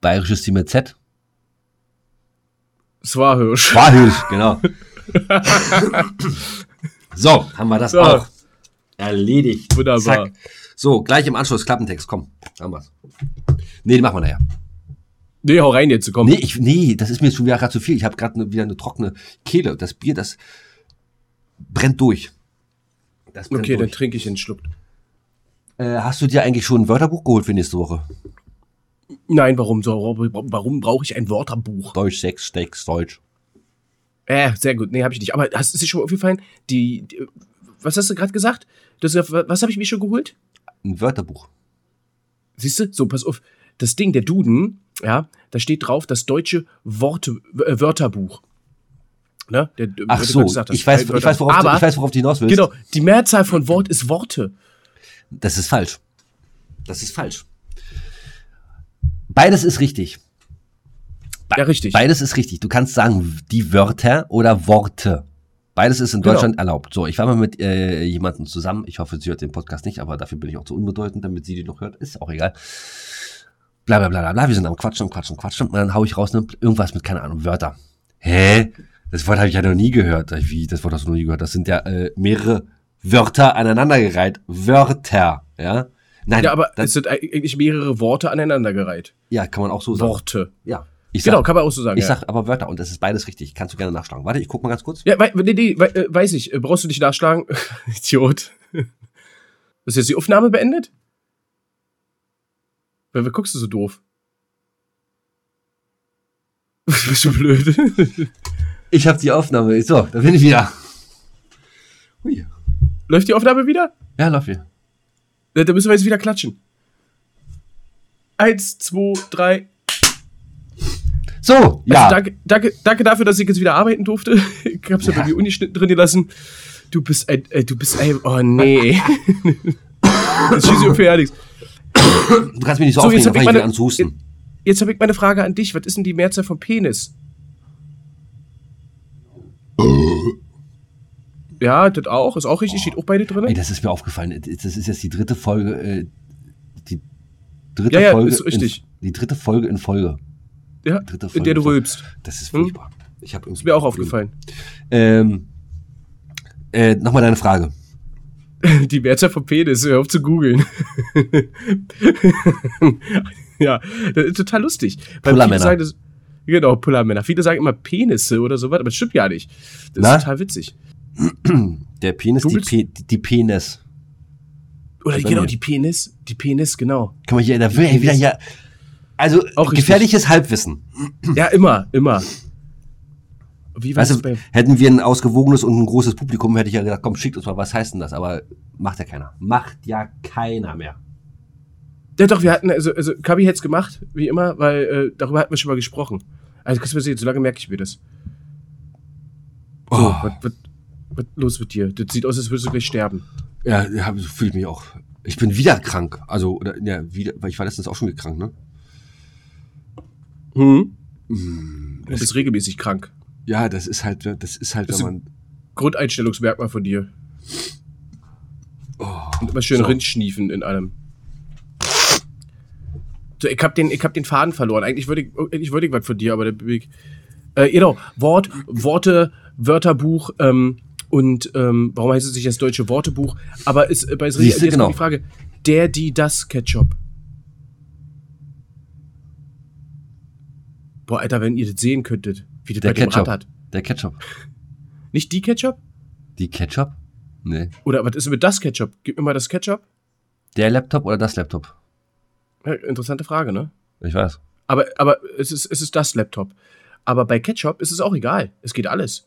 Bayerisches Tier mit Z. Swarhirsch. Warhirsch, genau. (laughs) so, haben wir das So. auch erledigt. Wunderbar. Zack. So, gleich im Anschluss Klappentext, komm. Haben wir's. Nee, den machen wir nachher. Nee, hau rein jetzt. Komm. Nee, ich, nee, das ist mir schon wieder gerade zu viel. Ich habe gerade ne, wieder eine trockene Kehle. Das Bier, das brennt durch. Das brennt okay, dann durch. trinke ich einen Schluck. Äh, hast du dir eigentlich schon ein Wörterbuch geholt für nächste Woche? Nein, warum so? Warum brauche ich ein Wörterbuch? Deutsch, Sex, Steaks, Deutsch. Äh, sehr gut. Nee, habe ich nicht. Aber hast es dir schon mal aufgefallen? Die, die was hast du gerade gesagt? Du hast gesagt, was habe ich mir schon geholt? Ein Wörterbuch. Siehst du? So, pass auf. Das Ding, der Duden, ja, da steht drauf das deutsche Worte, äh, Wörterbuch. Ne? Der, Ach so, gesagt ich weiß, ein ich, weiß, worauf Aber, du, ich weiß, worauf du hinaus willst. genau, die Mehrzahl von Wort ist Worte. Das ist falsch. Das ist falsch. Beides ist richtig. Ja, richtig. Beides ist richtig. Du kannst sagen die Wörter oder Worte. Beides ist in Genau. Deutschland erlaubt. So, ich war mal mit äh, jemandem zusammen. Ich hoffe, sie hört den Podcast nicht, aber dafür bin ich auch zu unbedeutend, damit sie den noch hört. Ist auch egal. Bla bla bla bla. Wir sind am Quatschen, Quatschen, quatschen. Und dann hau ich raus, ne, irgendwas mit, keine Ahnung, Wörter. Hä? Das Wort habe ich ja noch nie gehört. Wie? Das Wort hast du noch nie gehört. Das sind ja äh, mehrere Wörter aneinandergereiht. Wörter, ja? Nein, Ja, aber das, es sind eigentlich mehrere Worte aneinandergereiht. ja, kann man auch so sagen. Worte. Ja. Ich Genau, sag, kann man auch so sagen. ich ja. sag aber Wörter und das ist beides richtig. Kannst du gerne nachschlagen. Warte, ich guck mal ganz kurz. Ja, wei- nee, nee, wei- äh, weiß ich. Äh, Brauchst du nicht nachschlagen? (laughs) Idiot. (laughs) Ist jetzt die Aufnahme beendet? Wer, wer guckst du so doof? (laughs) Bist du blöd? (laughs) Ich habe die Aufnahme. So, da bin ich wieder. Hui. Läuft die Aufnahme wieder? Ja, hier. Äh, Da müssen wir jetzt wieder klatschen. Eins, zwei, drei. So, ja. Also danke, danke, danke dafür, dass ich jetzt wieder arbeiten durfte. Ich hab's ja, Ja. bei mir ungeschnitten drin gelassen. Du bist ein, äh, du bist ein, oh nee. (laughs) das schießt mir fertig. Du kannst mich nicht so, So, aufregen, jetzt dann hab ich ich meine- husten. Jetzt habe ich meine Frage an dich. Was ist denn die Mehrzahl von Penis? Ja, das auch. Ist auch richtig. Steht auch beide Ey, drin. das ist mir aufgefallen. Das ist jetzt die dritte Folge, äh, die dritte Ja, ja, Folge. ist richtig. In, die dritte Folge in Folge. Ja, dritte in der du Folge. rülpst. Das ist Hm? furchtbar. Ich habe Ist mir auch aufgefallen. Ähm, äh, Nochmal deine Frage. (laughs) Die Mehrzahl von Penis. Hör auf zu googeln. (laughs) ja, das ist total lustig. Pullermänner. genau, Pullermänner. Viele sagen immer Penisse oder sowas, aber das stimmt ja nicht. Das Na? ist total witzig. (clears throat) Der Penis, die, Pe die Penis. Oder genau, die Penis. Die Penis, genau. Kann man hier, da will ey, wieder hier. Also, Auch richtig. gefährliches Halbwissen. Ja, immer, immer. Wie Weißt du, bei hätten wir ein ausgewogenes und ein großes Publikum, hätte ich ja gesagt, komm, schickt uns mal, was heißt denn das? Aber macht ja keiner. Macht ja keiner mehr. Ja, doch, wir hatten, also, also Kabi hätte es gemacht, wie immer, weil äh, darüber hatten wir schon mal gesprochen. Also, kannst du mal sehen, so lange merke ich mir das. So, Oh. was, was, was los mit dir? Das sieht aus, als würdest du gleich sterben. Ja, ja so fühle ich mich auch. Ich bin wieder krank. Also, oder, ja, wieder, weil ich war letztens auch schon krank, ne? Hm? Mm, Du bist regelmäßig krank. Ja, das ist halt, das ist halt, Das wenn man. Grundeinstellungsmerkmal von dir. Oh, Und immer schön So. rinschniefen in allem. So, ich hab den, ich hab den Faden verloren. Eigentlich wollte ich, eigentlich wollte ich was von dir, aber der Weg. Äh, genau, Wort, Worte, Wörterbuch, ähm, und ähm, warum heißt es nicht das deutsche Wortebuch? Aber ist äh, bei Sri jetzt genau. die Frage, der, die, das Ketchup. Boah, Alter, wenn ihr das sehen könntet, wie der dem Ketchup. Hat. Der Ketchup. Nicht die Ketchup? Die Ketchup? Nee. Oder was ist mit das Ketchup? Gib mir mal das Ketchup. Der Laptop oder das Laptop? Ja, interessante Frage, ne? Ich weiß. Aber, aber es, ist, es ist das Laptop. Aber bei Ketchup ist es auch egal. Es geht alles.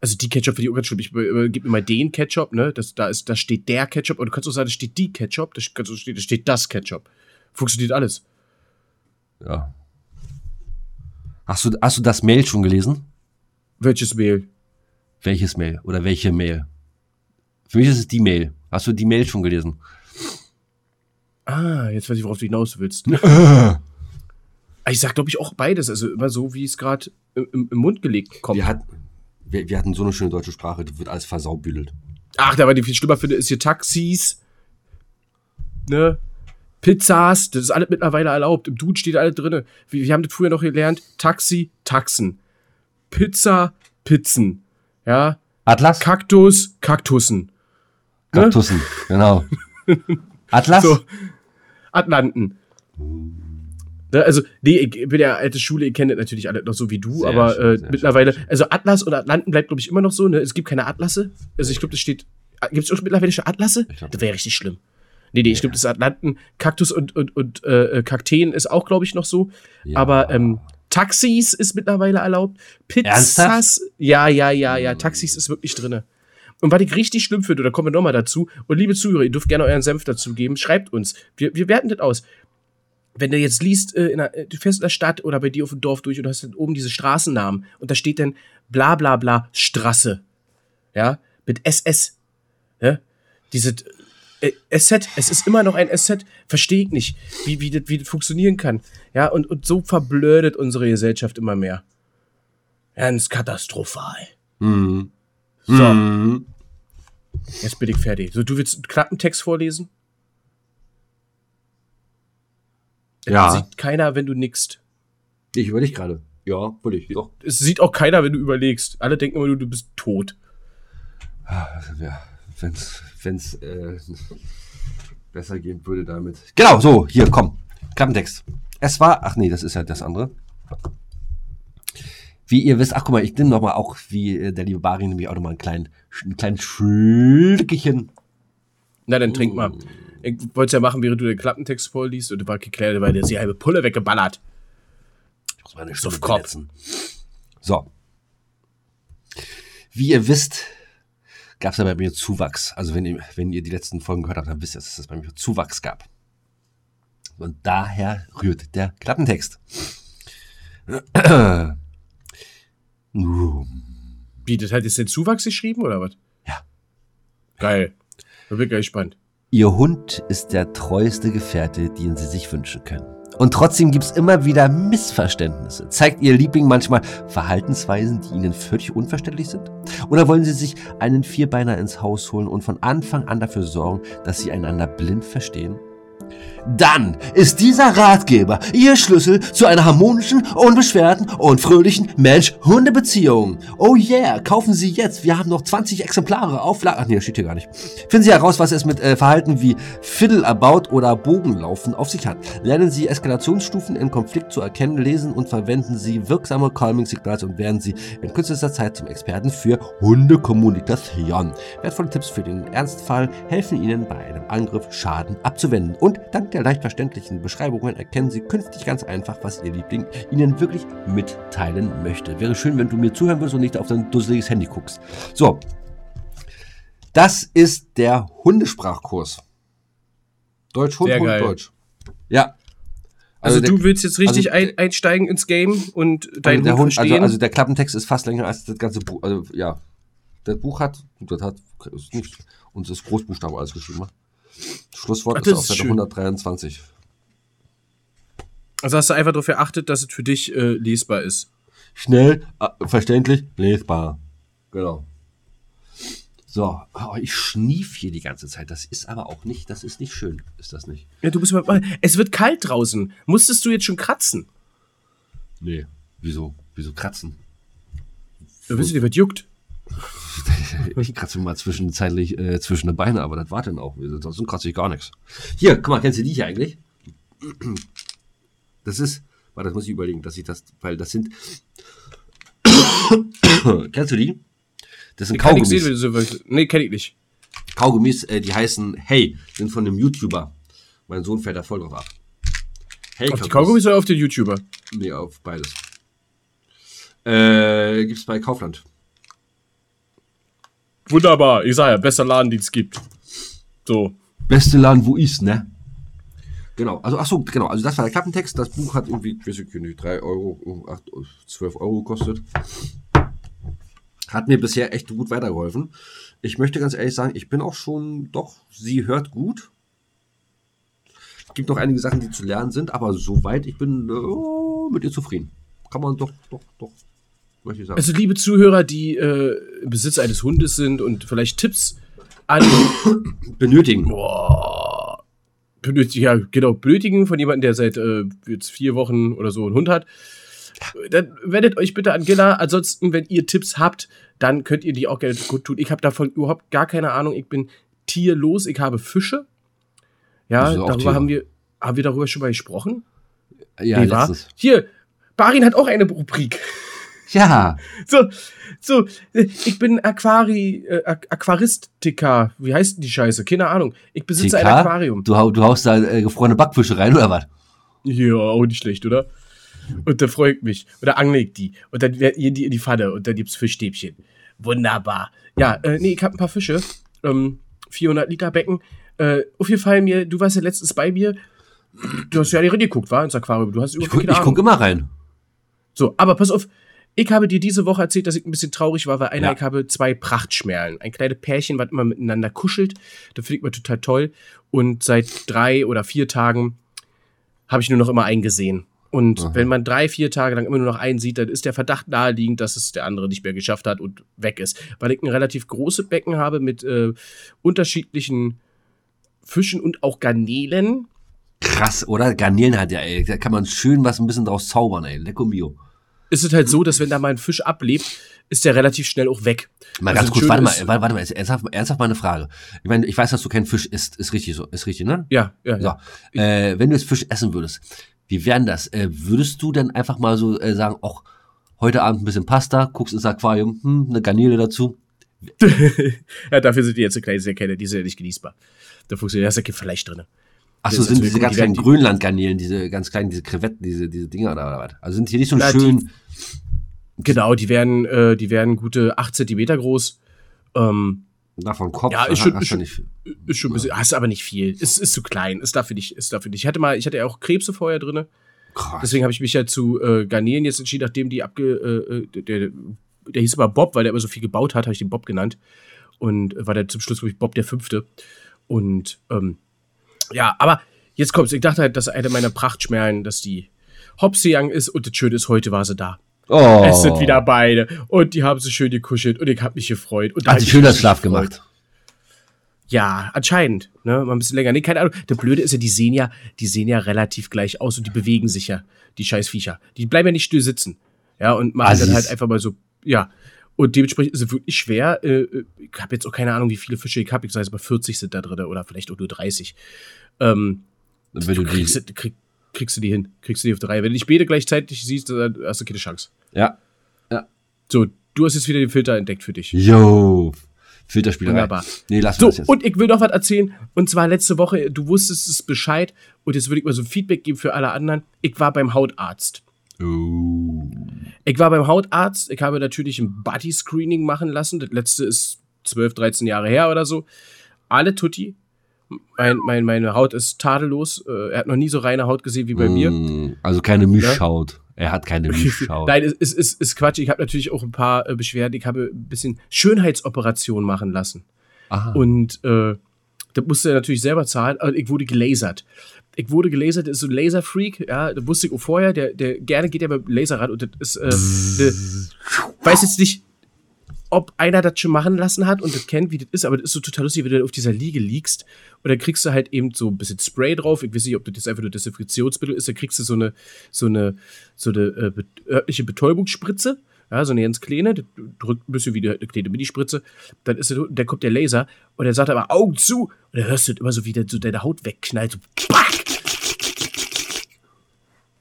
Also die Ketchup auch ganz schlimm. Ich äh, gib mir mal den Ketchup, ne? Das, da, ist, da steht der Ketchup. Und du kannst auch sagen, da steht die Ketchup. Da steht das Ketchup. Funktioniert alles. Ja. Hast du, hast du das Mail schon gelesen? Welches Mehl? Welches Mail? Oder welche Mail? Für mich ist es die Mail. Hast du die Mail schon gelesen? Ah, jetzt weiß ich, worauf du hinaus willst. (laughs) Ich sag, glaube ich, auch beides. Also immer so, wie es gerade im, im, Mund gelegt kommt. Wir, hat, wir, wir hatten so eine schöne deutsche Sprache, die wird alles versaubüdelt. Ach, da war die viel schlimmer finde, ist hier Taxis, ne? Pizzas, das ist alles mittlerweile erlaubt. Im Duden steht alles drin. Wir, wir haben das früher noch gelernt. Taxi, Taxen. Pizza, Pizzen. Ja. Atlas? Kaktus, Kaktussen. ne? Kaktussen, genau. (laughs) Atlas? So. Atlanten. Ne, also, nee, ich bin ja alte Schule, ihr kennt das natürlich alle noch so wie du, Sehr aber schön, äh, mittlerweile, also Atlas oder Atlanten bleibt, glaube ich, immer noch so, ne? Es gibt keine Atlasse. Also ich glaube, das steht. Gibt es auch mittlerweile schon Atlasse? Das wäre richtig schlimm. Nee, nee, ich glaube, das ist Atlanten, Kaktus und, und, und äh, Kakteen ist auch, glaube ich, noch so. Ja. Aber ähm, Taxis ist mittlerweile erlaubt. Pizzas. Ernsthaft? Ja, ja, ja, ja. Taxis ist wirklich drinne. Und was ich richtig schlimm finde, da kommen wir nochmal dazu. Und liebe Zuhörer, ihr dürft gerne euren Senf dazu geben. Schreibt uns. Wir, wir werten das aus. Wenn du jetzt liest, äh, in einer, du fährst in der Stadt oder bei dir auf dem Dorf durch und hast dann oben diese Straßennamen und da steht dann bla bla bla Straße. Ja, mit SS. Ja, diese äh, SZ, es ist immer noch ein SZ, verstehe ich nicht, wie, wie, das, wie das funktionieren kann. Ja, und, und so verblödet unsere Gesellschaft immer mehr. Ganz katastrophal. Mhm. So, Mhm. jetzt bin ich fertig. So, du willst einen Klappentext vorlesen? Ja. Das sieht keiner, wenn du nickst. Ich überlege gerade. Ja, will ich. Doch. Es sieht auch keiner, wenn du überlegst. Alle denken immer, du, du bist tot. Ja, wenn's, wenn's äh, besser gehen würde damit. Genau, so, hier, komm. Klappentext. Es war, ach nee, das ist ja das andere. Wie ihr wisst, ach guck mal, ich nehme noch mal auch, wie äh, der liebe Bari, nämlich auch noch mal einen kleinen, einen kleinen Schlückchen. Na, dann trink mal. Ich wollte es ja machen, während du den Klappentext vorliest und du war geklärt, weil der die halbe Pulle weggeballert. Ich muss meine Stimme. So. Wie ihr wisst, gab es ja bei mir Zuwachs. Also wenn ihr, wenn ihr die letzten Folgen gehört habt, dann wisst ihr, dass es bei mir Zuwachs gab. Und daher rührt der Klappentext. Wie, das hat jetzt den Zuwachs geschrieben oder was? Ja. Geil. Da bin ich gespannt. Ihr Hund ist der treueste Gefährte, den Sie sich wünschen können. Und trotzdem gibt's immer wieder Missverständnisse. Zeigt Ihr Liebling manchmal Verhaltensweisen, die Ihnen völlig unverständlich sind? Oder wollen Sie sich einen Vierbeiner ins Haus holen und von Anfang an dafür sorgen, dass Sie einander blind verstehen? Dann ist dieser Ratgeber Ihr Schlüssel zu einer harmonischen, unbeschwerten und fröhlichen Mensch-Hunde-Beziehung. Oh yeah, kaufen Sie jetzt. Wir haben noch 20 Exemplare auf Lager. Ach nee, steht hier gar nicht. Finden Sie heraus, was es mit äh, Verhalten wie Fiddle-About oder Bogenlaufen auf sich hat. Lernen Sie Eskalationsstufen im Konflikt zu erkennen, lesen und verwenden Sie wirksame Calming-Signale und werden Sie in kürzester Zeit zum Experten für Hundekommunikation. Wertvolle Tipps für den Ernstfall helfen Ihnen bei einem Angriff Schaden abzuwenden. Und dank der leicht verständlichen Beschreibungen erkennen Sie künftig ganz einfach, was Ihr Liebling Ihnen wirklich mitteilen möchte. Wäre schön, wenn du mir zuhören würdest und nicht auf dein dusseliges Handy guckst. So. Das ist der Hundesprachkurs. Deutsch, Hund, Sehr Hund, geil. Deutsch. Ja. Also, der- du willst jetzt richtig also- ein, einsteigen ins Game und deinen also Hund also, verstehen? also der Klappentext ist fast länger als das ganze Buch. Also ja, das Buch hat, das hat ist nicht, und das Großbuchstaben alles geschrieben. Schlusswort Ach, ist auf Seite schön. 123. also hast du einfach darauf geachtet, dass es für dich äh, lesbar ist. Schnell, äh, verständlich, lesbar. Genau. So, oh, ich schnief hier die ganze Zeit. Das ist aber auch nicht, das ist nicht schön, ist das nicht? Ja, du bist mal, es wird kalt draußen. Musstest du jetzt schon kratzen? Nee. Wieso? Wieso kratzen? Da wisst ihr, was juckt. (laughs) Ich kratze mir mal zwischenzeitlich äh, zwischen den Beine, aber das war dann auch. Sonst kratze ich gar nichts. Hier, guck mal, kennst du die hier eigentlich? Das ist, warte, das muss ich überlegen, dass ich das, weil das sind. (coughs) kennst du die? Das sind Kann ich sehen, Kaugummis. Nee, kenn ich nicht. Kaugummis, äh, die heißen Hey, sind von einem YouTuber. Mein Sohn fällt da voll drauf ab. Hey, Auf die Kaugummis oder auf den YouTuber? Nee, auf beides. Äh, gibt's bei Kaufland. Wunderbar. Ich sag ja, bester Laden, den es gibt. So. Beste Laden, wo ist, ne? Genau, also ach so, genau, also das war der Klappentext. Das Buch hat irgendwie, ich weiß ich nicht, 3 Euro, 8, 12 Euro gekostet. Hat mir bisher echt gut weitergeholfen. Ich möchte ganz ehrlich sagen, ich bin auch schon, doch, sie hört gut. Es gibt noch einige Sachen, die zu lernen sind, aber soweit, ich bin äh, mit ihr zufrieden. Kann man doch, doch, doch, möchte ich sagen. Also, liebe Zuhörer, die äh, im Besitz eines Hundes sind und vielleicht Tipps an (coughs) Benötigen. boah, benötigen, ja, genau, benötigen von jemandem, der seit äh, jetzt vier Wochen oder so einen Hund hat, dann wendet euch bitte an Gilla. Ansonsten, wenn ihr Tipps habt, dann könnt ihr die auch gerne gut tun. Ich habe davon überhaupt gar keine Ahnung. Ich bin tierlos. Ich habe Fische. Ja, darüber Tiere. haben wir, haben wir darüber schon mal gesprochen? Ja, Nee. Hier, Barin hat auch eine Rubrik. Ja, So, so, ich bin Aquari, äh, Aqu- Aquaristiker. Wie heißt denn die Scheiße? Keine Ahnung. Ich besitze ein TK? Aquarium. Du, hau- du haust da äh, gefrorene Backfische rein, oder was? Ja, auch nicht schlecht, oder? Und da freue ich mich. Da angle ich die. Und dann werden die in die Pfanne. Und dann gibt's Fischstäbchen. Wunderbar. Ja, äh, nee, ich habe ein paar Fische. Ähm, 400 Liter Becken. Äh, auf jeden Fall mir, du warst ja letztens bei mir. Du hast ja nicht reingeguckt, war ins Aquarium. Du hast Ich überhaupt guck, keine ich Ahnung. guck immer rein. So, aber pass auf. Ich habe dir diese Woche erzählt, dass ich ein bisschen traurig war, weil einer, Ja. ich habe zwei Prachtschmerlen. Ein kleines Pärchen, was immer miteinander kuschelt. Das finde ich mir total toll. Und seit drei oder vier Tagen habe ich nur noch immer einen gesehen. Und Aha. wenn man drei, vier Tage lang immer nur noch einen sieht, dann ist der Verdacht naheliegend, dass es der andere nicht mehr geschafft hat und weg ist. Weil ich ein relativ großes Becken habe mit äh, unterschiedlichen Fischen und auch Garnelen. Krass, oder? Garnelen hat ja, ey. Da kann man schön was ein bisschen draus zaubern, ey. Lecco mio. Ist es halt so, dass wenn da mal ein Fisch ablebt, ist der relativ schnell auch weg. Mal Also ganz kurz, warte mal, warte, warte mal, ernsthaft, ernsthaft mal eine Frage. Ich meine, ich weiß, dass du keinen Fisch isst, ist richtig so, ist richtig, ne? Ja, ja, So, ja. äh, wenn du jetzt Fisch essen würdest, wie wären das? Äh, würdest du dann einfach mal so äh, sagen, ach, heute Abend ein bisschen Pasta, guckst ins Aquarium, hm, eine Garnele dazu? (laughs) ja, dafür sind die jetzt so klein, sehr keine, die sind ja nicht genießbar. Da funktioniert, da ist ja kein Fleisch drin. Achso, Das ist sind diese ganz die kleinen Grönland-Garnelen, diese ganz kleinen, diese Krevetten, diese, diese Dinger oder was? Also sind hier nicht so Na, die- schön, Genau, die werden, äh, die werden gute 8 Zentimeter groß. Ähm, davon Kopf, Ja, ist schon- hast ist schon- nicht. ist schon ein bisschen, hast aber nicht viel. Ist, ist zu klein, ist dafür nicht, ist dafür nicht. Ich hatte mal, ich hatte ja auch Krebse vorher drinne. Krass. Deswegen habe ich mich ja zu äh, Garnelen jetzt entschieden, nachdem die abge, äh, äh, der, der hieß aber Bob, weil der immer so viel gebaut hat, habe ich den Bob genannt. Und war dann zum Schluss, glaube ich, Bob der Fünfte. Und ähm, ja, aber jetzt kommt's. Ich dachte halt, dass eine meiner Prachtschmerlen, dass die Hopseyoung ist und das Schöne ist, heute war sie da. Oh. Es sind wieder beide. Und die haben so schön gekuschelt und ich habe mich gefreut. Und Hat hab sie schön das Schlaf gemacht. Ja, anscheinend. Ne? Mal ein bisschen länger. Nee, keine Ahnung. Der Blöde ist ja, die sehen ja, die sehen ja relativ gleich aus und die bewegen sich ja, die scheiß Viecher. Die bleiben ja nicht still sitzen. Ja, und machen Assis. dann halt einfach mal so, ja. Und dementsprechend ist es wirklich schwer. Äh, äh, ich habe jetzt auch keine Ahnung, wie viele Fische ich habe. Ich sage jetzt mal 40 sind da drin oder vielleicht auch nur 30. Ähm, Wenn du die, kriegst, du- krieg, kriegst du die hin. Kriegst du die auf drei. Wenn du dich beide gleichzeitig siehst, dann hast du keine Chance. ja. So, du hast jetzt wieder den Filter entdeckt für dich. Yo. Filterspielerei. Wunderbar. Nee, wir So, das jetzt. und ich will noch was erzählen. Und zwar letzte Woche, du wusstest es Bescheid. Und jetzt würde ich mal so ein Feedback geben für alle anderen. Ich war beim Hautarzt. Oh. Ich war beim Hautarzt. Ich habe natürlich ein Body-Screening machen lassen. Das letzte ist 12, 13 Jahre her oder so. Alle Tutti. Mein, mein, meine Haut ist tadellos. Äh, Er hat noch nie so reine Haut gesehen wie bei mir. Mm, Also keine Mischhaut. Er hat keine (laughs) Mischhaut. Nein, es ist, ist, ist Quatsch. Ich habe natürlich auch ein paar äh, Beschwerden. Ich habe ein bisschen Schönheitsoperationen machen lassen. Aha. Und äh, das musste er natürlich selber zahlen. Aber ich wurde gelasert. Ich wurde gelasert, das ist so ein Laserfreak, ja, das wusste ich auch vorher, der, der gerne geht ja beim Laserrad und das ist, äh, (laughs) ne, weiß jetzt nicht, ob einer das schon machen lassen hat und das kennt, wie das ist, aber das ist so total lustig, wenn du auf dieser Liege liegst und dann kriegst du halt eben so ein bisschen Spray drauf. Ich weiß nicht, ob das jetzt einfach nur Desinfektionsmittel ist, dann kriegst du so eine, so eine, so eine äh, örtliche Betäubungsspritze. Ja, so eine ganz kleine, drückt ein bisschen wie eine kleine Minispritze. Dann ist dann kommt der Laser und er sagt aber Augen zu. Und dann hörst du immer so, wie der, so deine Haut wegknallt. So.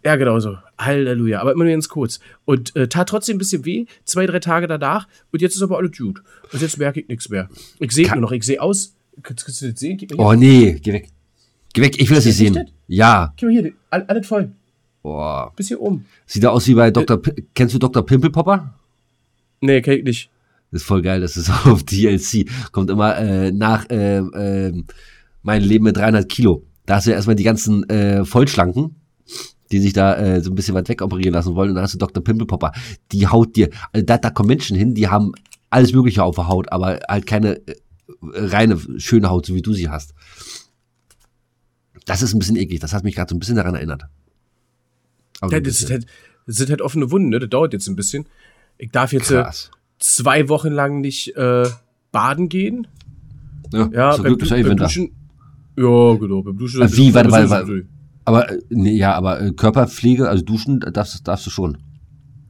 Ja, genau so. Halleluja. Aber immer nur ganz kurz. Und äh, tat trotzdem ein bisschen weh, zwei, drei Tage danach. Und jetzt ist aber alles gut. Und jetzt merke ich nichts mehr. Ich sehe nur noch. Ich sehe aus. Kannst, kannst du das sehen? Oh nee, geh weg. Geh weg, ich will das nicht sehen. echt? Ja. Gib mir hier. all- Alles voll. Boah. Bis hier oben. Sieht da aus wie bei Dr. P Kennst du Dr. Pimpelpopper? Nee, kenn ich nicht. Das ist voll geil, das ist (laughs) auf DLC. Kommt immer äh, nach äh, äh, mein Leben mit 300 Kilo. Da hast du ja erstmal die ganzen äh, Vollschlanken, die sich da äh, so ein bisschen weit weg operieren lassen wollen. Und dann hast du Dr. Pimpelpopper. Die haut dir, also da, da kommen Menschen hin, die haben alles Mögliche auf der Haut, aber halt keine äh, reine, schöne Haut, so wie du sie hast. Das ist ein bisschen eklig. Das hat mich gerade so ein bisschen daran erinnert. Aber Ja, das, bisschen. halt, das sind halt offene Wunden, ne? Das dauert jetzt ein bisschen. Ich darf jetzt äh, zwei Wochen lang nicht äh, baden gehen. Ja, Ja, beim, Glück ist ja beim. Duschen. Ja, genau. Beim Duschen. Äh, wie? Warte, warte, warte. Aber, äh, nee, ja, aber äh, Körperpflege, also duschen, darfst, darfst du schon.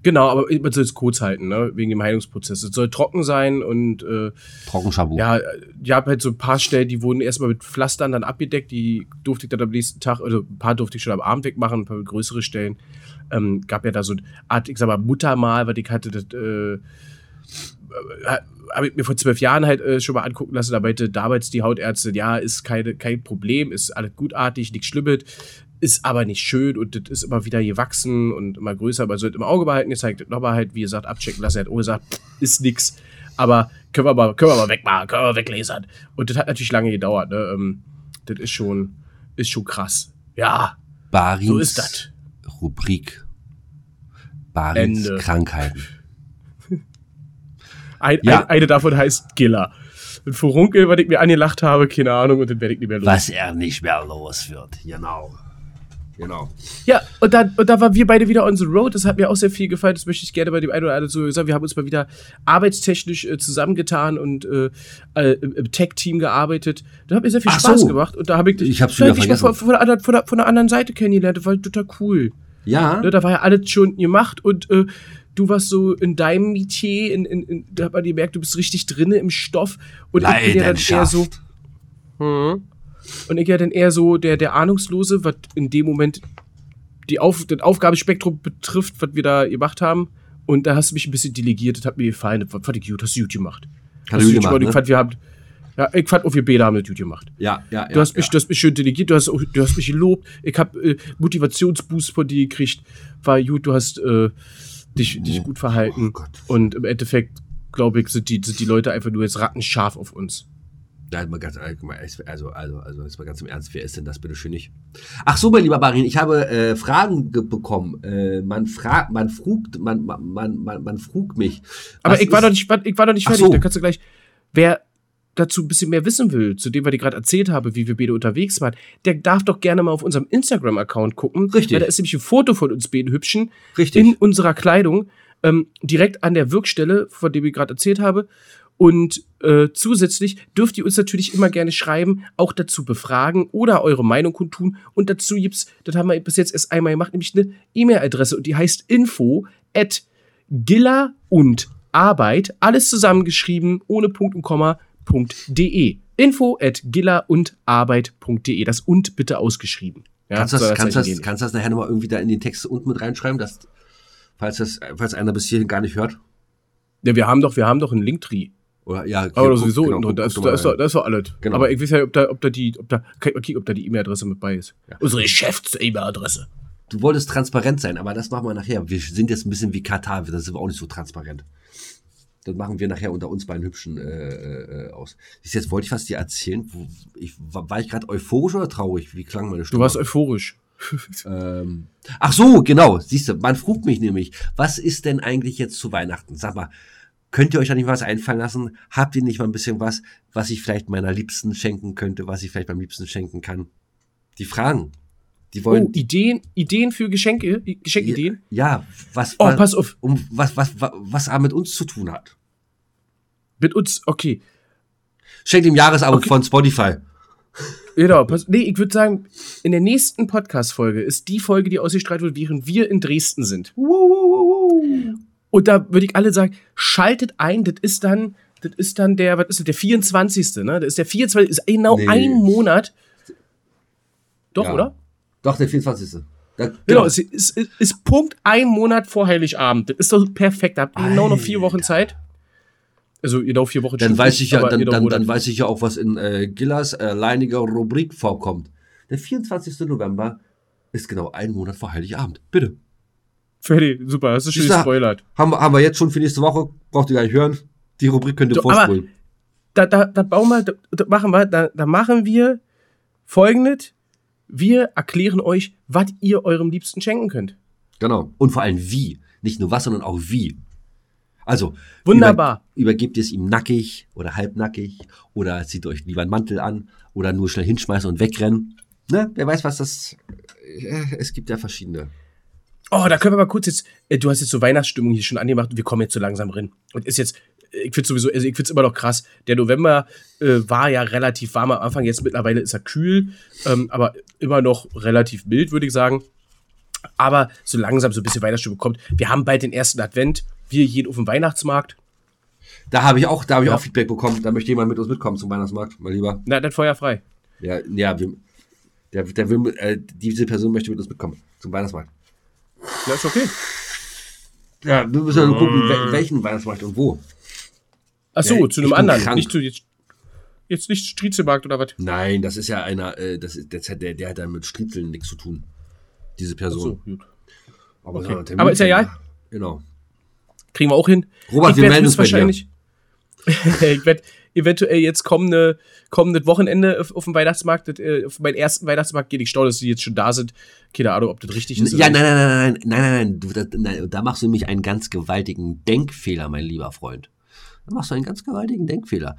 Genau, aber man soll es kurz halten, ne? Wegen dem Heilungsprozess. Es soll trocken sein und äh, Trockenschabu. ja, ich habe halt so ein paar Stellen, die wurden erstmal mit Pflastern dann abgedeckt, die durfte ich dann am nächsten Tag, also ein paar durfte ich schon am Abend wegmachen, ein paar größere Stellen. Ähm, gab ja da so eine Art, ich sag mal, Muttermal, was ich hatte, das äh, habe ich mir vor zwölf Jahren halt äh, schon mal angucken lassen. Da meinte damals die Hautärztin, ja, ist keine, kein Problem, ist alles gutartig, nichts Schlimmes, ist aber nicht schön und das ist immer wieder gewachsen und immer größer. Man sollte im Auge behalten, jetzt zeigt das nochmal halt, wie gesagt, abchecken lassen. Er hat auch gesagt, ist nix. Aber können wir mal, können wir mal wegmachen, können wir weglasern. Und das hat natürlich lange gedauert, ne? Ähm, das ist schon, ist schon krass. Ja, Barins so ist das. Rubrik. Barins Ende. Krankheiten. Ein, Ja. ein, eine davon heißt Giller. Ein Furunkel, was ich mir angelacht habe, keine Ahnung, und dann werde ich nicht mehr los. Was er nicht mehr los wird. Genau. Genau. Ja, und da, und da waren wir beide wieder on the road. Das hat mir auch sehr viel gefallen. Das möchte ich gerne bei dem einen oder anderen so sagen. Wir haben uns mal wieder arbeitstechnisch äh, zusammengetan und äh, äh, im, Tech-Team gearbeitet. Da hat mir sehr viel Ach Spaß so. gemacht. Und da habe ich dich Ich hab's wieder vergessen. von, von, der anderen, von, der, von der anderen Seite kennengelernt. Das war total cool. Ja. Ne, da war ja alles schon gemacht und äh, du warst so in deinem Metier, in, in, in, da hat man gemerkt, du bist richtig drinne im Stoff. Und ich bin ja dann eher so. Mhm. Und ich ja dann eher so der, der Ahnungslose, was in dem Moment die Auf, das Aufgabenspektrum betrifft, was wir da gemacht haben. Und da hast du mich ein bisschen delegiert, das hat mir gefallen, das fand ich gut, hast du gut gemacht. Hast du gut gemacht, Ich ne? fand, wir haben, ja, ich fand auch wir beide haben das gut gemacht. Ja, ja, ja. Du hast, mich, ja. du hast mich schön delegiert, du hast, auch- du hast mich gelobt, ich habe äh, Motivationsboost von dir gekriegt, war gut, du hast äh, dich, dich gut verhalten. Oh und im Endeffekt, glaube ich, sind die, sind die Leute einfach nur jetzt rattenscharf auf uns. Nein, mal ganz, äh, also, also, also, jetzt mal ganz im Ernst, wer ist denn das bitte schön nicht? Ach so, mein lieber Barin, ich habe äh, Fragen ge- bekommen. Äh, man fragt, man frugt, man, man, man, man, frug mich. Aber ich war, noch nicht, ich war noch nicht fertig. so. Da kannst du gleich. Wer dazu ein bisschen mehr wissen will, zu dem, was ich gerade erzählt habe, wie wir beide unterwegs waren, der darf doch gerne mal auf unserem Instagram-Account gucken. Richtig. Weil da ist nämlich ein Foto von uns beiden Hübschen Richtig. in unserer Kleidung, ähm, direkt an der Wirkstelle, von dem ich gerade erzählt habe. Und äh, zusätzlich dürft ihr uns natürlich immer gerne schreiben, auch dazu befragen oder eure Meinung kundtun. Und dazu gibt's, das haben wir bis jetzt erst einmal gemacht, nämlich eine E-Mail-Adresse und die heißt info at Gilla und Arbeit, alles zusammengeschrieben, ohne Punkt und Komma, .de. Info at gilla und Arbeit.de. Das und bitte ausgeschrieben. Ja, kannst das, kannst das, gehen. kannst das nachher nochmal irgendwie da in den Text unten mit reinschreiben, dass, falls das, falls einer bis hierhin gar nicht hört? ja, wir haben doch, wir haben doch einen Linktree. Oder, ja, Aber guck- sowieso genau, unten guck- drunter. Das, guck da ist das ist doch alles. Genau. Aber ich weiß ja, ob da, ob da die, ob da, kicken, ob da die E-Mail-Adresse mit bei ist. Ja. Unsere Geschäfts-E-Mail-Adresse. Du wolltest transparent sein, aber das machen wir nachher. Wir sind jetzt ein bisschen wie Katar, da sind wir auch nicht so transparent. Das machen wir nachher unter uns beiden Hübschen äh, äh, aus. Siehst du, Jetzt wollte ich was dir erzählen. Ich, war ich gerade euphorisch oder traurig? Wie klang meine Du Stimme? warst euphorisch. (laughs) ähm, ach so, genau. Siehst du, man fragt mich nämlich, was ist denn eigentlich jetzt zu Weihnachten? Sag mal, könnt ihr euch da nicht was einfallen lassen? Habt ihr nicht mal ein bisschen was, was ich vielleicht meiner Liebsten schenken könnte, was ich vielleicht meinem Liebsten schenken kann? Die fragen. Die wollen. Oh, Ideen, Ideen für Geschenke, Geschenkideen? Ja, was, Oh, was, pass auf. um, was, was, was, was er mit uns zu tun hat. Mit uns, okay. Schenkt ihm Jahresabo Okay. von Spotify. Genau, pass, nee, ich würde sagen, in der nächsten Podcast-Folge ist die Folge, die ausgestrahlt wird, während wir in Dresden sind. Und da würde ich alle sagen, schaltet ein, das ist dann, das ist dann der, was ist das, der 24. Ne? Das ist der 24. ist genau Nee. ein Monat. Doch, Ja. oder? Doch, der 24. Da, Genau, es ist, ist, ist Punkt ein Monat vor Heiligabend. Das ist doch perfekt. Da habt ihr genau noch vier Wochen. Zeit. Also genau vier Wochen Dann weiß ich ja, dann, genau dann, dann weiß ich ja auch, was in äh, Gillas äh, alleiniger Rubrik vorkommt. Der 24. November ist genau ein Monat vor Heiligabend. Bitte. Fertig, super, hast du schon gespoilert. Haben, wir- haben wir jetzt schon für nächste Woche, braucht ihr gar nicht hören. Die Rubrik könnt ihr So, vorspulen. Da, da, da bauen wir, da, da machen wir, da, da machen wir folgendes. Wir erklären euch, was ihr eurem Liebsten schenken könnt. Genau. Und vor allem wie. Nicht nur was, sondern auch wie. Also, Wunderbar. Über, übergebt ihr es ihm nackig oder halbnackig oder zieht euch lieber einen Mantel an oder nur schnell hinschmeißen und wegrennen. Ne? Wer weiß, was das. äh, Es gibt ja verschiedene. Oh, da können wir mal kurz jetzt, äh, du hast jetzt so Weihnachtsstimmung hier schon angemacht und wir kommen jetzt so langsam rein. Und ist jetzt, ich finde sowieso, also ich finde es immer noch krass. Der November äh, war ja relativ warm am Anfang, jetzt mittlerweile ist er kühl, ähm, aber immer noch relativ mild, würde ich sagen. Aber so langsam so ein bisschen Weihnachtsstimmung kommt. Wir haben bald den ersten Advent. Wir gehen auf den Weihnachtsmarkt. Da habe ich auch, da habe ich Ja. auch Feedback bekommen. Da möchte jemand mit uns mitkommen zum Weihnachtsmarkt, mal lieber. Na, dann Feuer frei. Ja, ja, wir, der, der will, äh, diese Person möchte mit uns mitkommen zum Weihnachtsmarkt. Ja, ist okay. Ja, wir müssen ja nur gucken, wel- welchen Weihnachtsmarkt und wo. Ach so, Ja, zu einem anderen. krank. Nicht zu jetzt, jetzt nicht Striezelmarkt oder was? Nein, das ist ja einer, äh, das ist, der, der, der hat ja mit Striezeln nichts zu tun. Diese Ach Person. so, gut. Aber, Okay. ja, Aber ist ja egal. Genau. Kriegen wir auch hin. Robert, ich wir melden uns höchstwahrscheinlich. (laughs) ich werde eventuell jetzt kommende, kommendes Wochenende auf, auf dem Weihnachtsmarkt, das, äh, auf meinen ersten Weihnachtsmarkt gehe ich staunen, dass die jetzt schon da sind. Keine Ahnung, ob das richtig ist. Ja, nein, nein, nein, nein, nein, nein, nein, nein, da machst du nämlich einen ganz gewaltigen Denkfehler, mein lieber Freund. Da machst du einen ganz gewaltigen Denkfehler.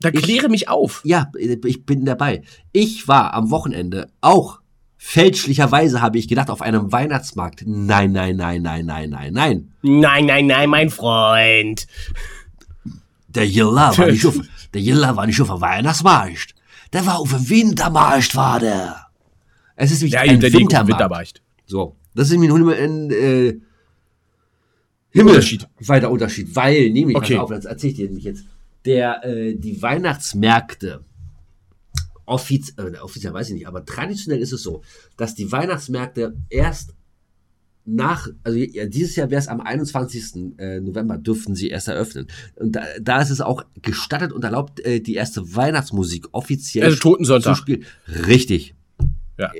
Da kläre mich auf. Ja, ich bin dabei. Ich war am Wochenende auch Fälschlicherweise habe ich gedacht, auf einem Weihnachtsmarkt. Nein, nein, nein, nein, nein, nein, nein. Nein, nein, nein, mein Freund. Der Jilla war nicht (laughs) auf, der Jilla war nicht auf dem Weihnachtsmarkt. Der war auf dem Wintermarkt, war der. Es ist nämlich Ja, ein Wintermarkt. Wintermarkt. So, das ist nämlich ein äh, Himmel Unterschied. weiter Unterschied, weil, nämlich, Okay. pass auf, das erzähl ich dir nämlich jetzt, der, äh, die Weihnachtsmärkte, offiz äh, offiziell weiß ich nicht, aber traditionell ist es so, dass die Weihnachtsmärkte erst nach, also ja, dieses Jahr wäre es am 21. äh, November, dürften sie erst eröffnen. Und da, da ist es auch gestattet und erlaubt, äh, die erste Weihnachtsmusik offiziell Also Totensonntag. zu spielen. Richtig. Ja.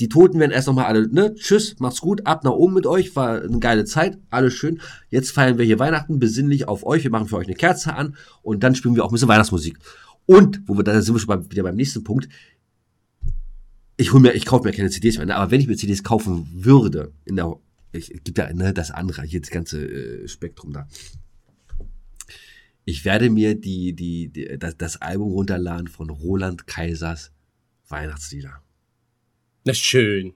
Die Toten werden erst nochmal alle, ne, tschüss, macht's gut, ab nach oben mit euch, war eine geile Zeit, alles schön. Jetzt feiern wir hier Weihnachten, besinnlich auf euch, wir machen für euch eine Kerze an und dann spielen wir auch ein bisschen Weihnachtsmusik. Und, wo wir, da sind wir schon beim, wieder beim nächsten Punkt, ich hol mir, ich kaufe mir keine CDs mehr, ne, aber wenn ich mir CDs kaufen würde, in der, ich, es gibt ja, ne, das andere, hier das ganze äh, Spektrum da. Ich werde mir die, die, die das, das Album runterladen von Roland Kaisers Weihnachtslieder. Na schön.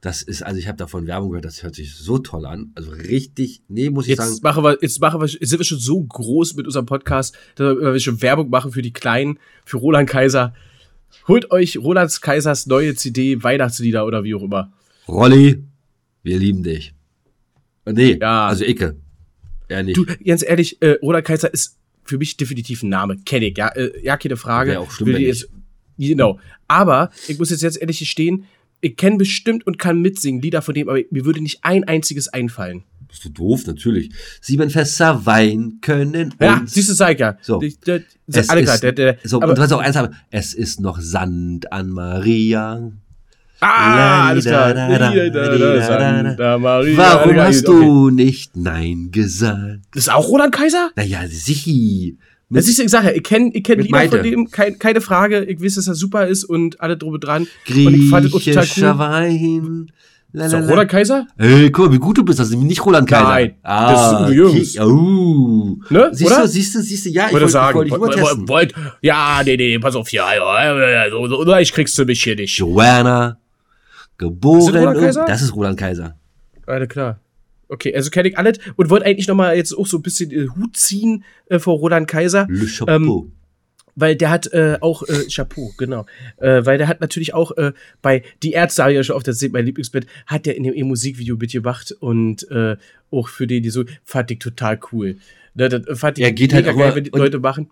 Das ist, also ich habe davon Werbung gehört, das hört sich so toll an. Also richtig, nee, muss ich sagen. Jetzt machen wir, jetzt machen wir, jetzt sind wir schon so groß mit unserem Podcast, dass wir schon Werbung machen für die Kleinen, für Roland Kaiser. Holt euch Roland Kaisers neue CD, Weihnachtslieder oder wie auch immer. Rolli, wir lieben dich. Äh, Nee, Ja. also Icke. Er nicht. Du, ganz ehrlich, äh, Roland Kaiser ist für mich definitiv ein Name. Kenn ich, ja, äh, ja, keine Frage. Wäre auch schlimm, wenn jetzt, genau. Aber ich muss jetzt, jetzt ehrlich gestehen, ich kenne bestimmt und kann mitsingen Lieder von dem, aber mir würde nicht ein einziges einfallen. Bist du doof, natürlich. Sieben Fässer Wein können Ja, uns- siehst du, sag ja. So. Ich, der, Es alle ist, klar, der, der, so, aber, und du hast auch eins haben, es ist noch Sand an Maria. ah, alles klar. Warum hast du nicht Nein gesagt? Das ist auch Roland Kaiser? Naja, sichi. Das ist, ich sag ja, ich kenne ich kenn Lieder Maite. von dem, kein, keine Frage. Ich weiß, dass er super ist und alle drüber dran. Griechischer cool. Wein. Ist doch Roland Kaiser? Ey, guck mal, wie gut du bist. Das ist nämlich nicht Roland Kaiser. Nein, ah, das ist Jürgens. okay. Oh. Ne, Siehst oder? du, siehst du, siehst du, ja, ich Würde wollte sagen. wollte dich mal testen. Wollt, ja, nee, nee, pass auf, ja, ja, ja, ja, so, so, ich kriegst du mich hier nicht. Joanna, geboren. Ist das Roland Kaiser? Das ist Roland Kaiser. Alles klar. Okay, also kenne ich alles und wollte eigentlich noch mal jetzt auch so ein bisschen äh, Hut ziehen äh, vor Roland Kaiser. Le Chapeau. weil der hat äh, auch äh, Chapeau, genau, äh, weil der hat natürlich auch äh, bei die Ärzte habe ich ja schon oft erzählt, mein Lieblingsbett hat der in dem E-Musikvideo mitgemacht und äh, auch für den die so fand ich total cool. Ne, das fand ich Er geht halt geil, wenn die Leute machen.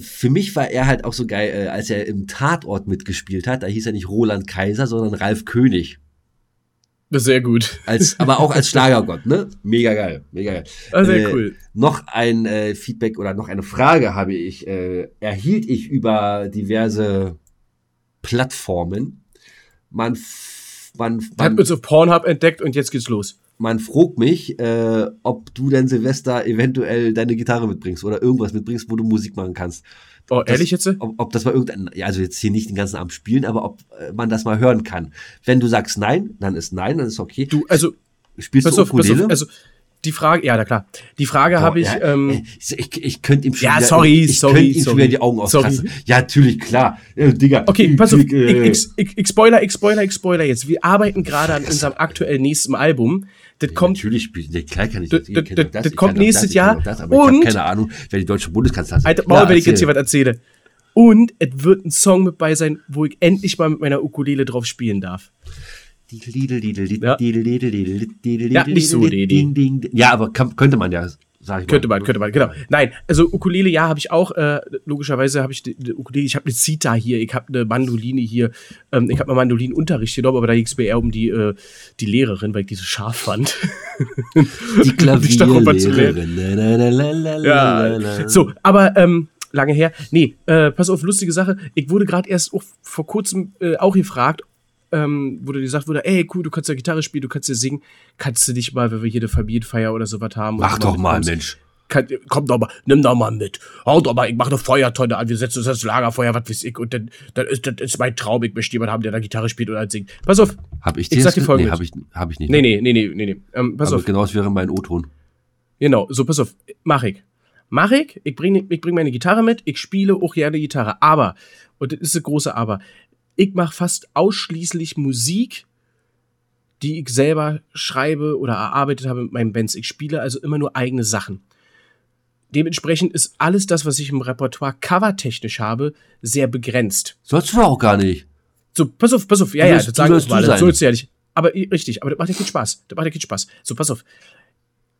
Für mich war er halt auch so geil, äh, als er im Tatort mitgespielt hat. Da hieß er nicht Roland Kaiser, sondern Ralf König. Sehr gut. Als, aber auch als (laughs) Schlagergott, ne? Mega geil, mega geil. Ah, sehr Äh, cool. Noch ein äh, Feedback oder noch eine Frage habe ich, äh, erhielt ich über diverse Plattformen. Man, f- man, Hat man, uns auf Pornhub entdeckt und jetzt geht's los. man fragt mich, äh, ob du denn Silvester eventuell deine Gitarre mitbringst oder irgendwas mitbringst, wo du Musik machen kannst. Oh, Das- ehrlich jetzt? Ob, ob das mal irgendein, ja, also jetzt hier nicht den ganzen Abend spielen, aber ob äh, man das mal hören kann. Wenn du sagst nein, dann ist nein, dann ist okay. Du, also, Spielst du auf, Ukulele? auf, also, die Frage, ja, na klar. Die Frage habe ich, ja, ähm, ey, ich, ich könnte ihm schon Ja, wieder, sorry, ich, sorry, ihm schon sorry. wieder die Augen auskratzen. Ja, natürlich, klar. Äh, Digga. Okay, pass auf, ich, ich, äh, ich, ich, ich spoiler, ich spoiler, ich spoiler jetzt. Wir arbeiten gerade an unserem aktuellen nächsten Album. Das kommt, Natürlich nee, klar kann ich Das- das. ich das- das- das, ich kommt nächstes das, ich Jahr. Das, aber ich Und- habe keine Ahnung, wer die deutsche Bundeskanzlerin ist. Alter, Maul, Ja, wenn ich jetzt hier was erzähle. Und es wird ein Song mit bei sein, wo ich endlich mal mit meiner Ukulele drauf spielen darf. Ja. Ja, nicht so. Ja, aber kann, könnte man ja, sag ich Könnte mal. man, könnte man, genau. Nein, also Ukulele, ja, habe ich auch. Äh, logischerweise habe ich die, die Ukulele, ich habe eine Zita hier, ich habe eine Mandoline hier, ähm, ich habe mal Mandolinenunterricht genommen, aber da ging es mir eher um die, äh, die Lehrerin, weil ich die so scharf fand. Die. (laughs) Klavierlehrerin. Ja, so, aber ähm, lange her. Nee, äh, pass auf, lustige Sache. Ich wurde gerade erst vor kurzem äh, auch gefragt, ähm, wo dir gesagt wurde, ey, cool, du kannst ja Gitarre spielen, du kannst ja singen. Kannst du nicht mal, wenn wir hier eine Familienfeier oder sowas haben? Mach doch mal, mitkommst, Mensch. Kann, komm doch mal, nimm doch mal mit. Hau doch mal, ich mache eine Feuertonne an, wir setzen uns das Lagerfeuer, was weiß ich, und dann, dann ist das ist mein Traum, ich möchte jemanden haben, der da Gitarre spielt oder singt. Pass auf. Hab ich Ich dir sag das dir ge- Nee, Folgendes. hab ich, hab ich nicht. Nee, nee, nee, nee, nee, nee. Ähm, pass aber auf. genau das wäre mein O-Ton. Genau, so pass auf, mach ich. Mach ich, ich bringe ich bring meine Gitarre mit, ich spiele auch gerne Gitarre, aber, und das ist das große Aber, ich mache fast ausschließlich Musik, die ich selber schreibe oder erarbeitet habe mit meinen Bands. Ich spiele also immer nur eigene Sachen. Dementsprechend ist alles das, was ich im Repertoire covertechnisch habe, sehr begrenzt. Sollst du auch gar nicht. So, pass auf, pass auf. Ja, Du ja, willst- das sagen wir mal. Das sollst du ja nicht. Aber richtig, aber das macht ja keinen Spaß. Das macht ja keinen Spaß. So, pass auf.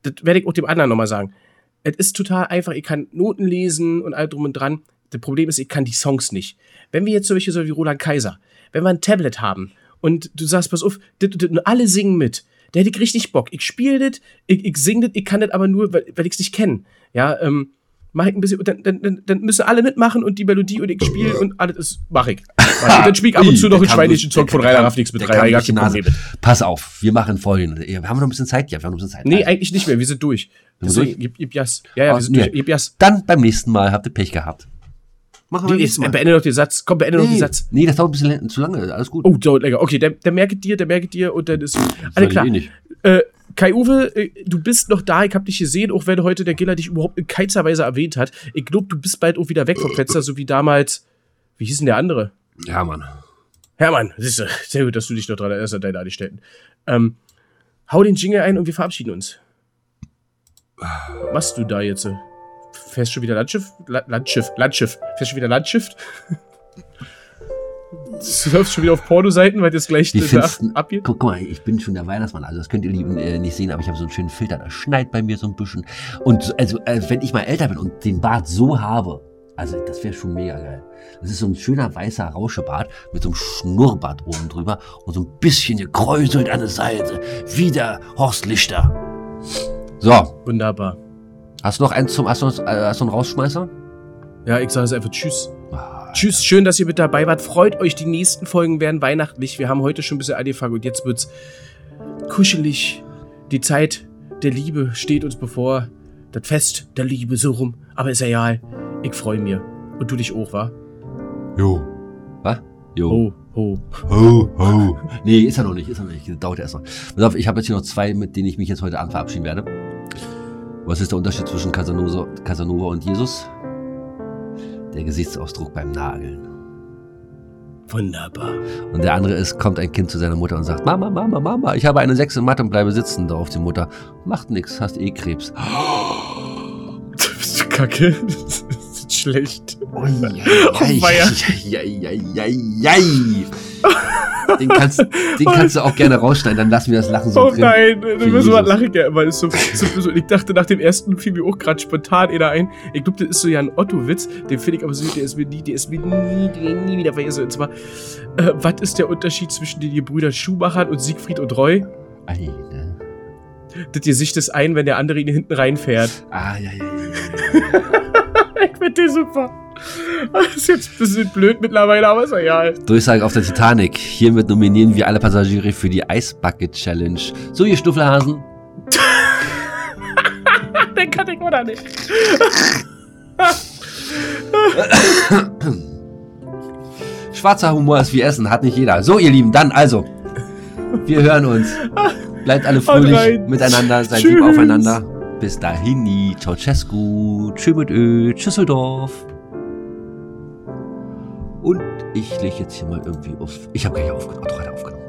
Das werde ich auch dem anderen nochmal sagen. Es ist total einfach. Ich kann Noten lesen und all drum und dran. Das Problem ist, ich kann die Songs nicht. Wenn wir jetzt solche so wie Roland Kaiser, wenn wir ein Tablet haben und du sagst, pass auf, das, das, alle singen mit, da hätte ich richtig Bock. Ich spiele das, ich, ich singe das, ich kann das aber nur, weil, weil ich es nicht kenne. Ja, ähm, mach ich ein bisschen, dann, dann, dann, müssen alle mitmachen und die Melodie und ich spiele und alles ist, mach ich. (laughs) Und dann spiele ich ab und zu noch einen schweinischen Song von Rainer Raffnix mit rein. die kein. Problem. Pass auf, wir machen folgendes. Wir haben noch ein bisschen Zeit, ja, wir haben noch ein bisschen Zeit. Nee, Also, eigentlich nicht mehr. Wir sind durch. Wir Deswegen, durch? gib, gib Jas. Ja, ja, Ah, wir sind nee. durch. Gib Jas. Dann beim nächsten Mal habt ihr Pech gehabt. Machen wir nächsten Mal. beende noch den Satz. Komm, beende noch den Nee, Satz. nee, das dauert ein bisschen zu lange. Alles gut. Oh, dauert länger. Okay, der, der merket dir, der merket dir und dann ist. Alles klar. eh nicht. Äh, Kai-Uwe, äh, du bist noch da, ich hab dich gesehen, auch wenn heute der Giller dich überhaupt in keinster Weise erwähnt hat. Ich glaube, du bist bald auch wieder weg vom Fenster, so wie damals. Wie hieß denn der andere? Ja, Mann. Hermann, siehst du, sehr gut, dass du dich noch dran erinnerst an deine Angestellten. Ähm, hau den Jingle ein und wir verabschieden uns. Was machst du da jetzt? Fährst schon wieder Landschiff? La Landschiff, Landschiff. Fährst schon wieder Landschiff? (laughs) Surfst schon wieder auf Pornoseiten, weil das gleich abgeht? Guck, guck mal, ich bin schon der Weihnachtsmann. Also das könnt ihr lieben äh, nicht sehen, aber ich habe so einen schönen Filter. Da schneit bei mir so ein bisschen. Und so- also, äh, wenn ich mal älter bin und den Bart so habe, also das wäre schon mega geil. Das ist so ein schöner weißer Rauschebart mit so einem Schnurrbart oben drüber und so ein bisschen gekräuselt an der Seite. Wie der Horst Lichter. So, Wunderbar. Hast du noch einen zum, hast du, äh, hast du einen Rausschmeißer? Ja, ich sage es einfach Tschüss. Ah, Tschüss, schön, dass ihr mit dabei wart. Freut euch, die nächsten Folgen werden weihnachtlich. Wir haben heute schon ein bisschen angefangen und jetzt wird's kuschelig. Die Zeit der Liebe steht uns bevor. Das Fest der Liebe so rum. Aber ist egal. Ich freue mich. Und du dich auch, wa? Jo. Was? Jo. Ho, ho. Ho, ho. (laughs) Nee, ist er noch nicht, ist er noch nicht. Das dauert erst noch. Pass auf, ich habe jetzt hier noch zwei, mit denen ich mich jetzt heute Abend verabschieden werde. Was ist der Unterschied zwischen Casanova, Casanova und Jesus? Der Gesichtsausdruck beim Nageln. Wunderbar. Und der andere ist, kommt ein Kind zu seiner Mutter und sagt, Mama, Mama, Mama, ich habe eine Sechs in Mathe und bleibe sitzen. Darauf die Mutter, macht nix, hast eh Krebs. (gasps) Du bist du kacke. (laughs) Das ist schlecht. Ui, Oh, weia. Den kannst, den kannst du auch gerne rausschneiden, dann lassen wir das Lachen so Oh drin. nein, du Für so was Jesus. lache ich ja. Das ist so, so, so, ich dachte nach dem ersten fiel mir auch gerade spontan einer ein. Ich glaube, das ist so ja ein Otto-Witz. Den finde ich aber so, der ist mir nie, der ist mir nie, nie, nie wieder vergessen. Und zwar, äh, was ist der Unterschied zwischen den Gebrüdern Schumachern und Siegfried und Roy? Alter. Das Gesicht ist ein, wenn der andere ihn hinten reinfährt. Ah, ja, ja, ja. (laughs) Ich finde den super. Das ist jetzt ein bisschen blöd mittlerweile, aber ist egal. Durchsage auf der Titanic. Hiermit nominieren wir alle Passagiere für die Ice Bucket Challenge. So, ihr Stuffelhasen. (laughs) Den kann ich oder nicht. (laughs) Schwarzer Humor ist wie Essen, hat nicht jeder. So, ihr Lieben, dann also. Wir hören uns. Bleibt alle fröhlich miteinander, seid Tschüss. lieb aufeinander. Bis dahin, Ceausescu, tschö mit Ö, Tschüsseldorf. Und ich lege jetzt hier mal irgendwie auf. Ich habe gar nicht aufgenommen. Doch, hat aufgenommen.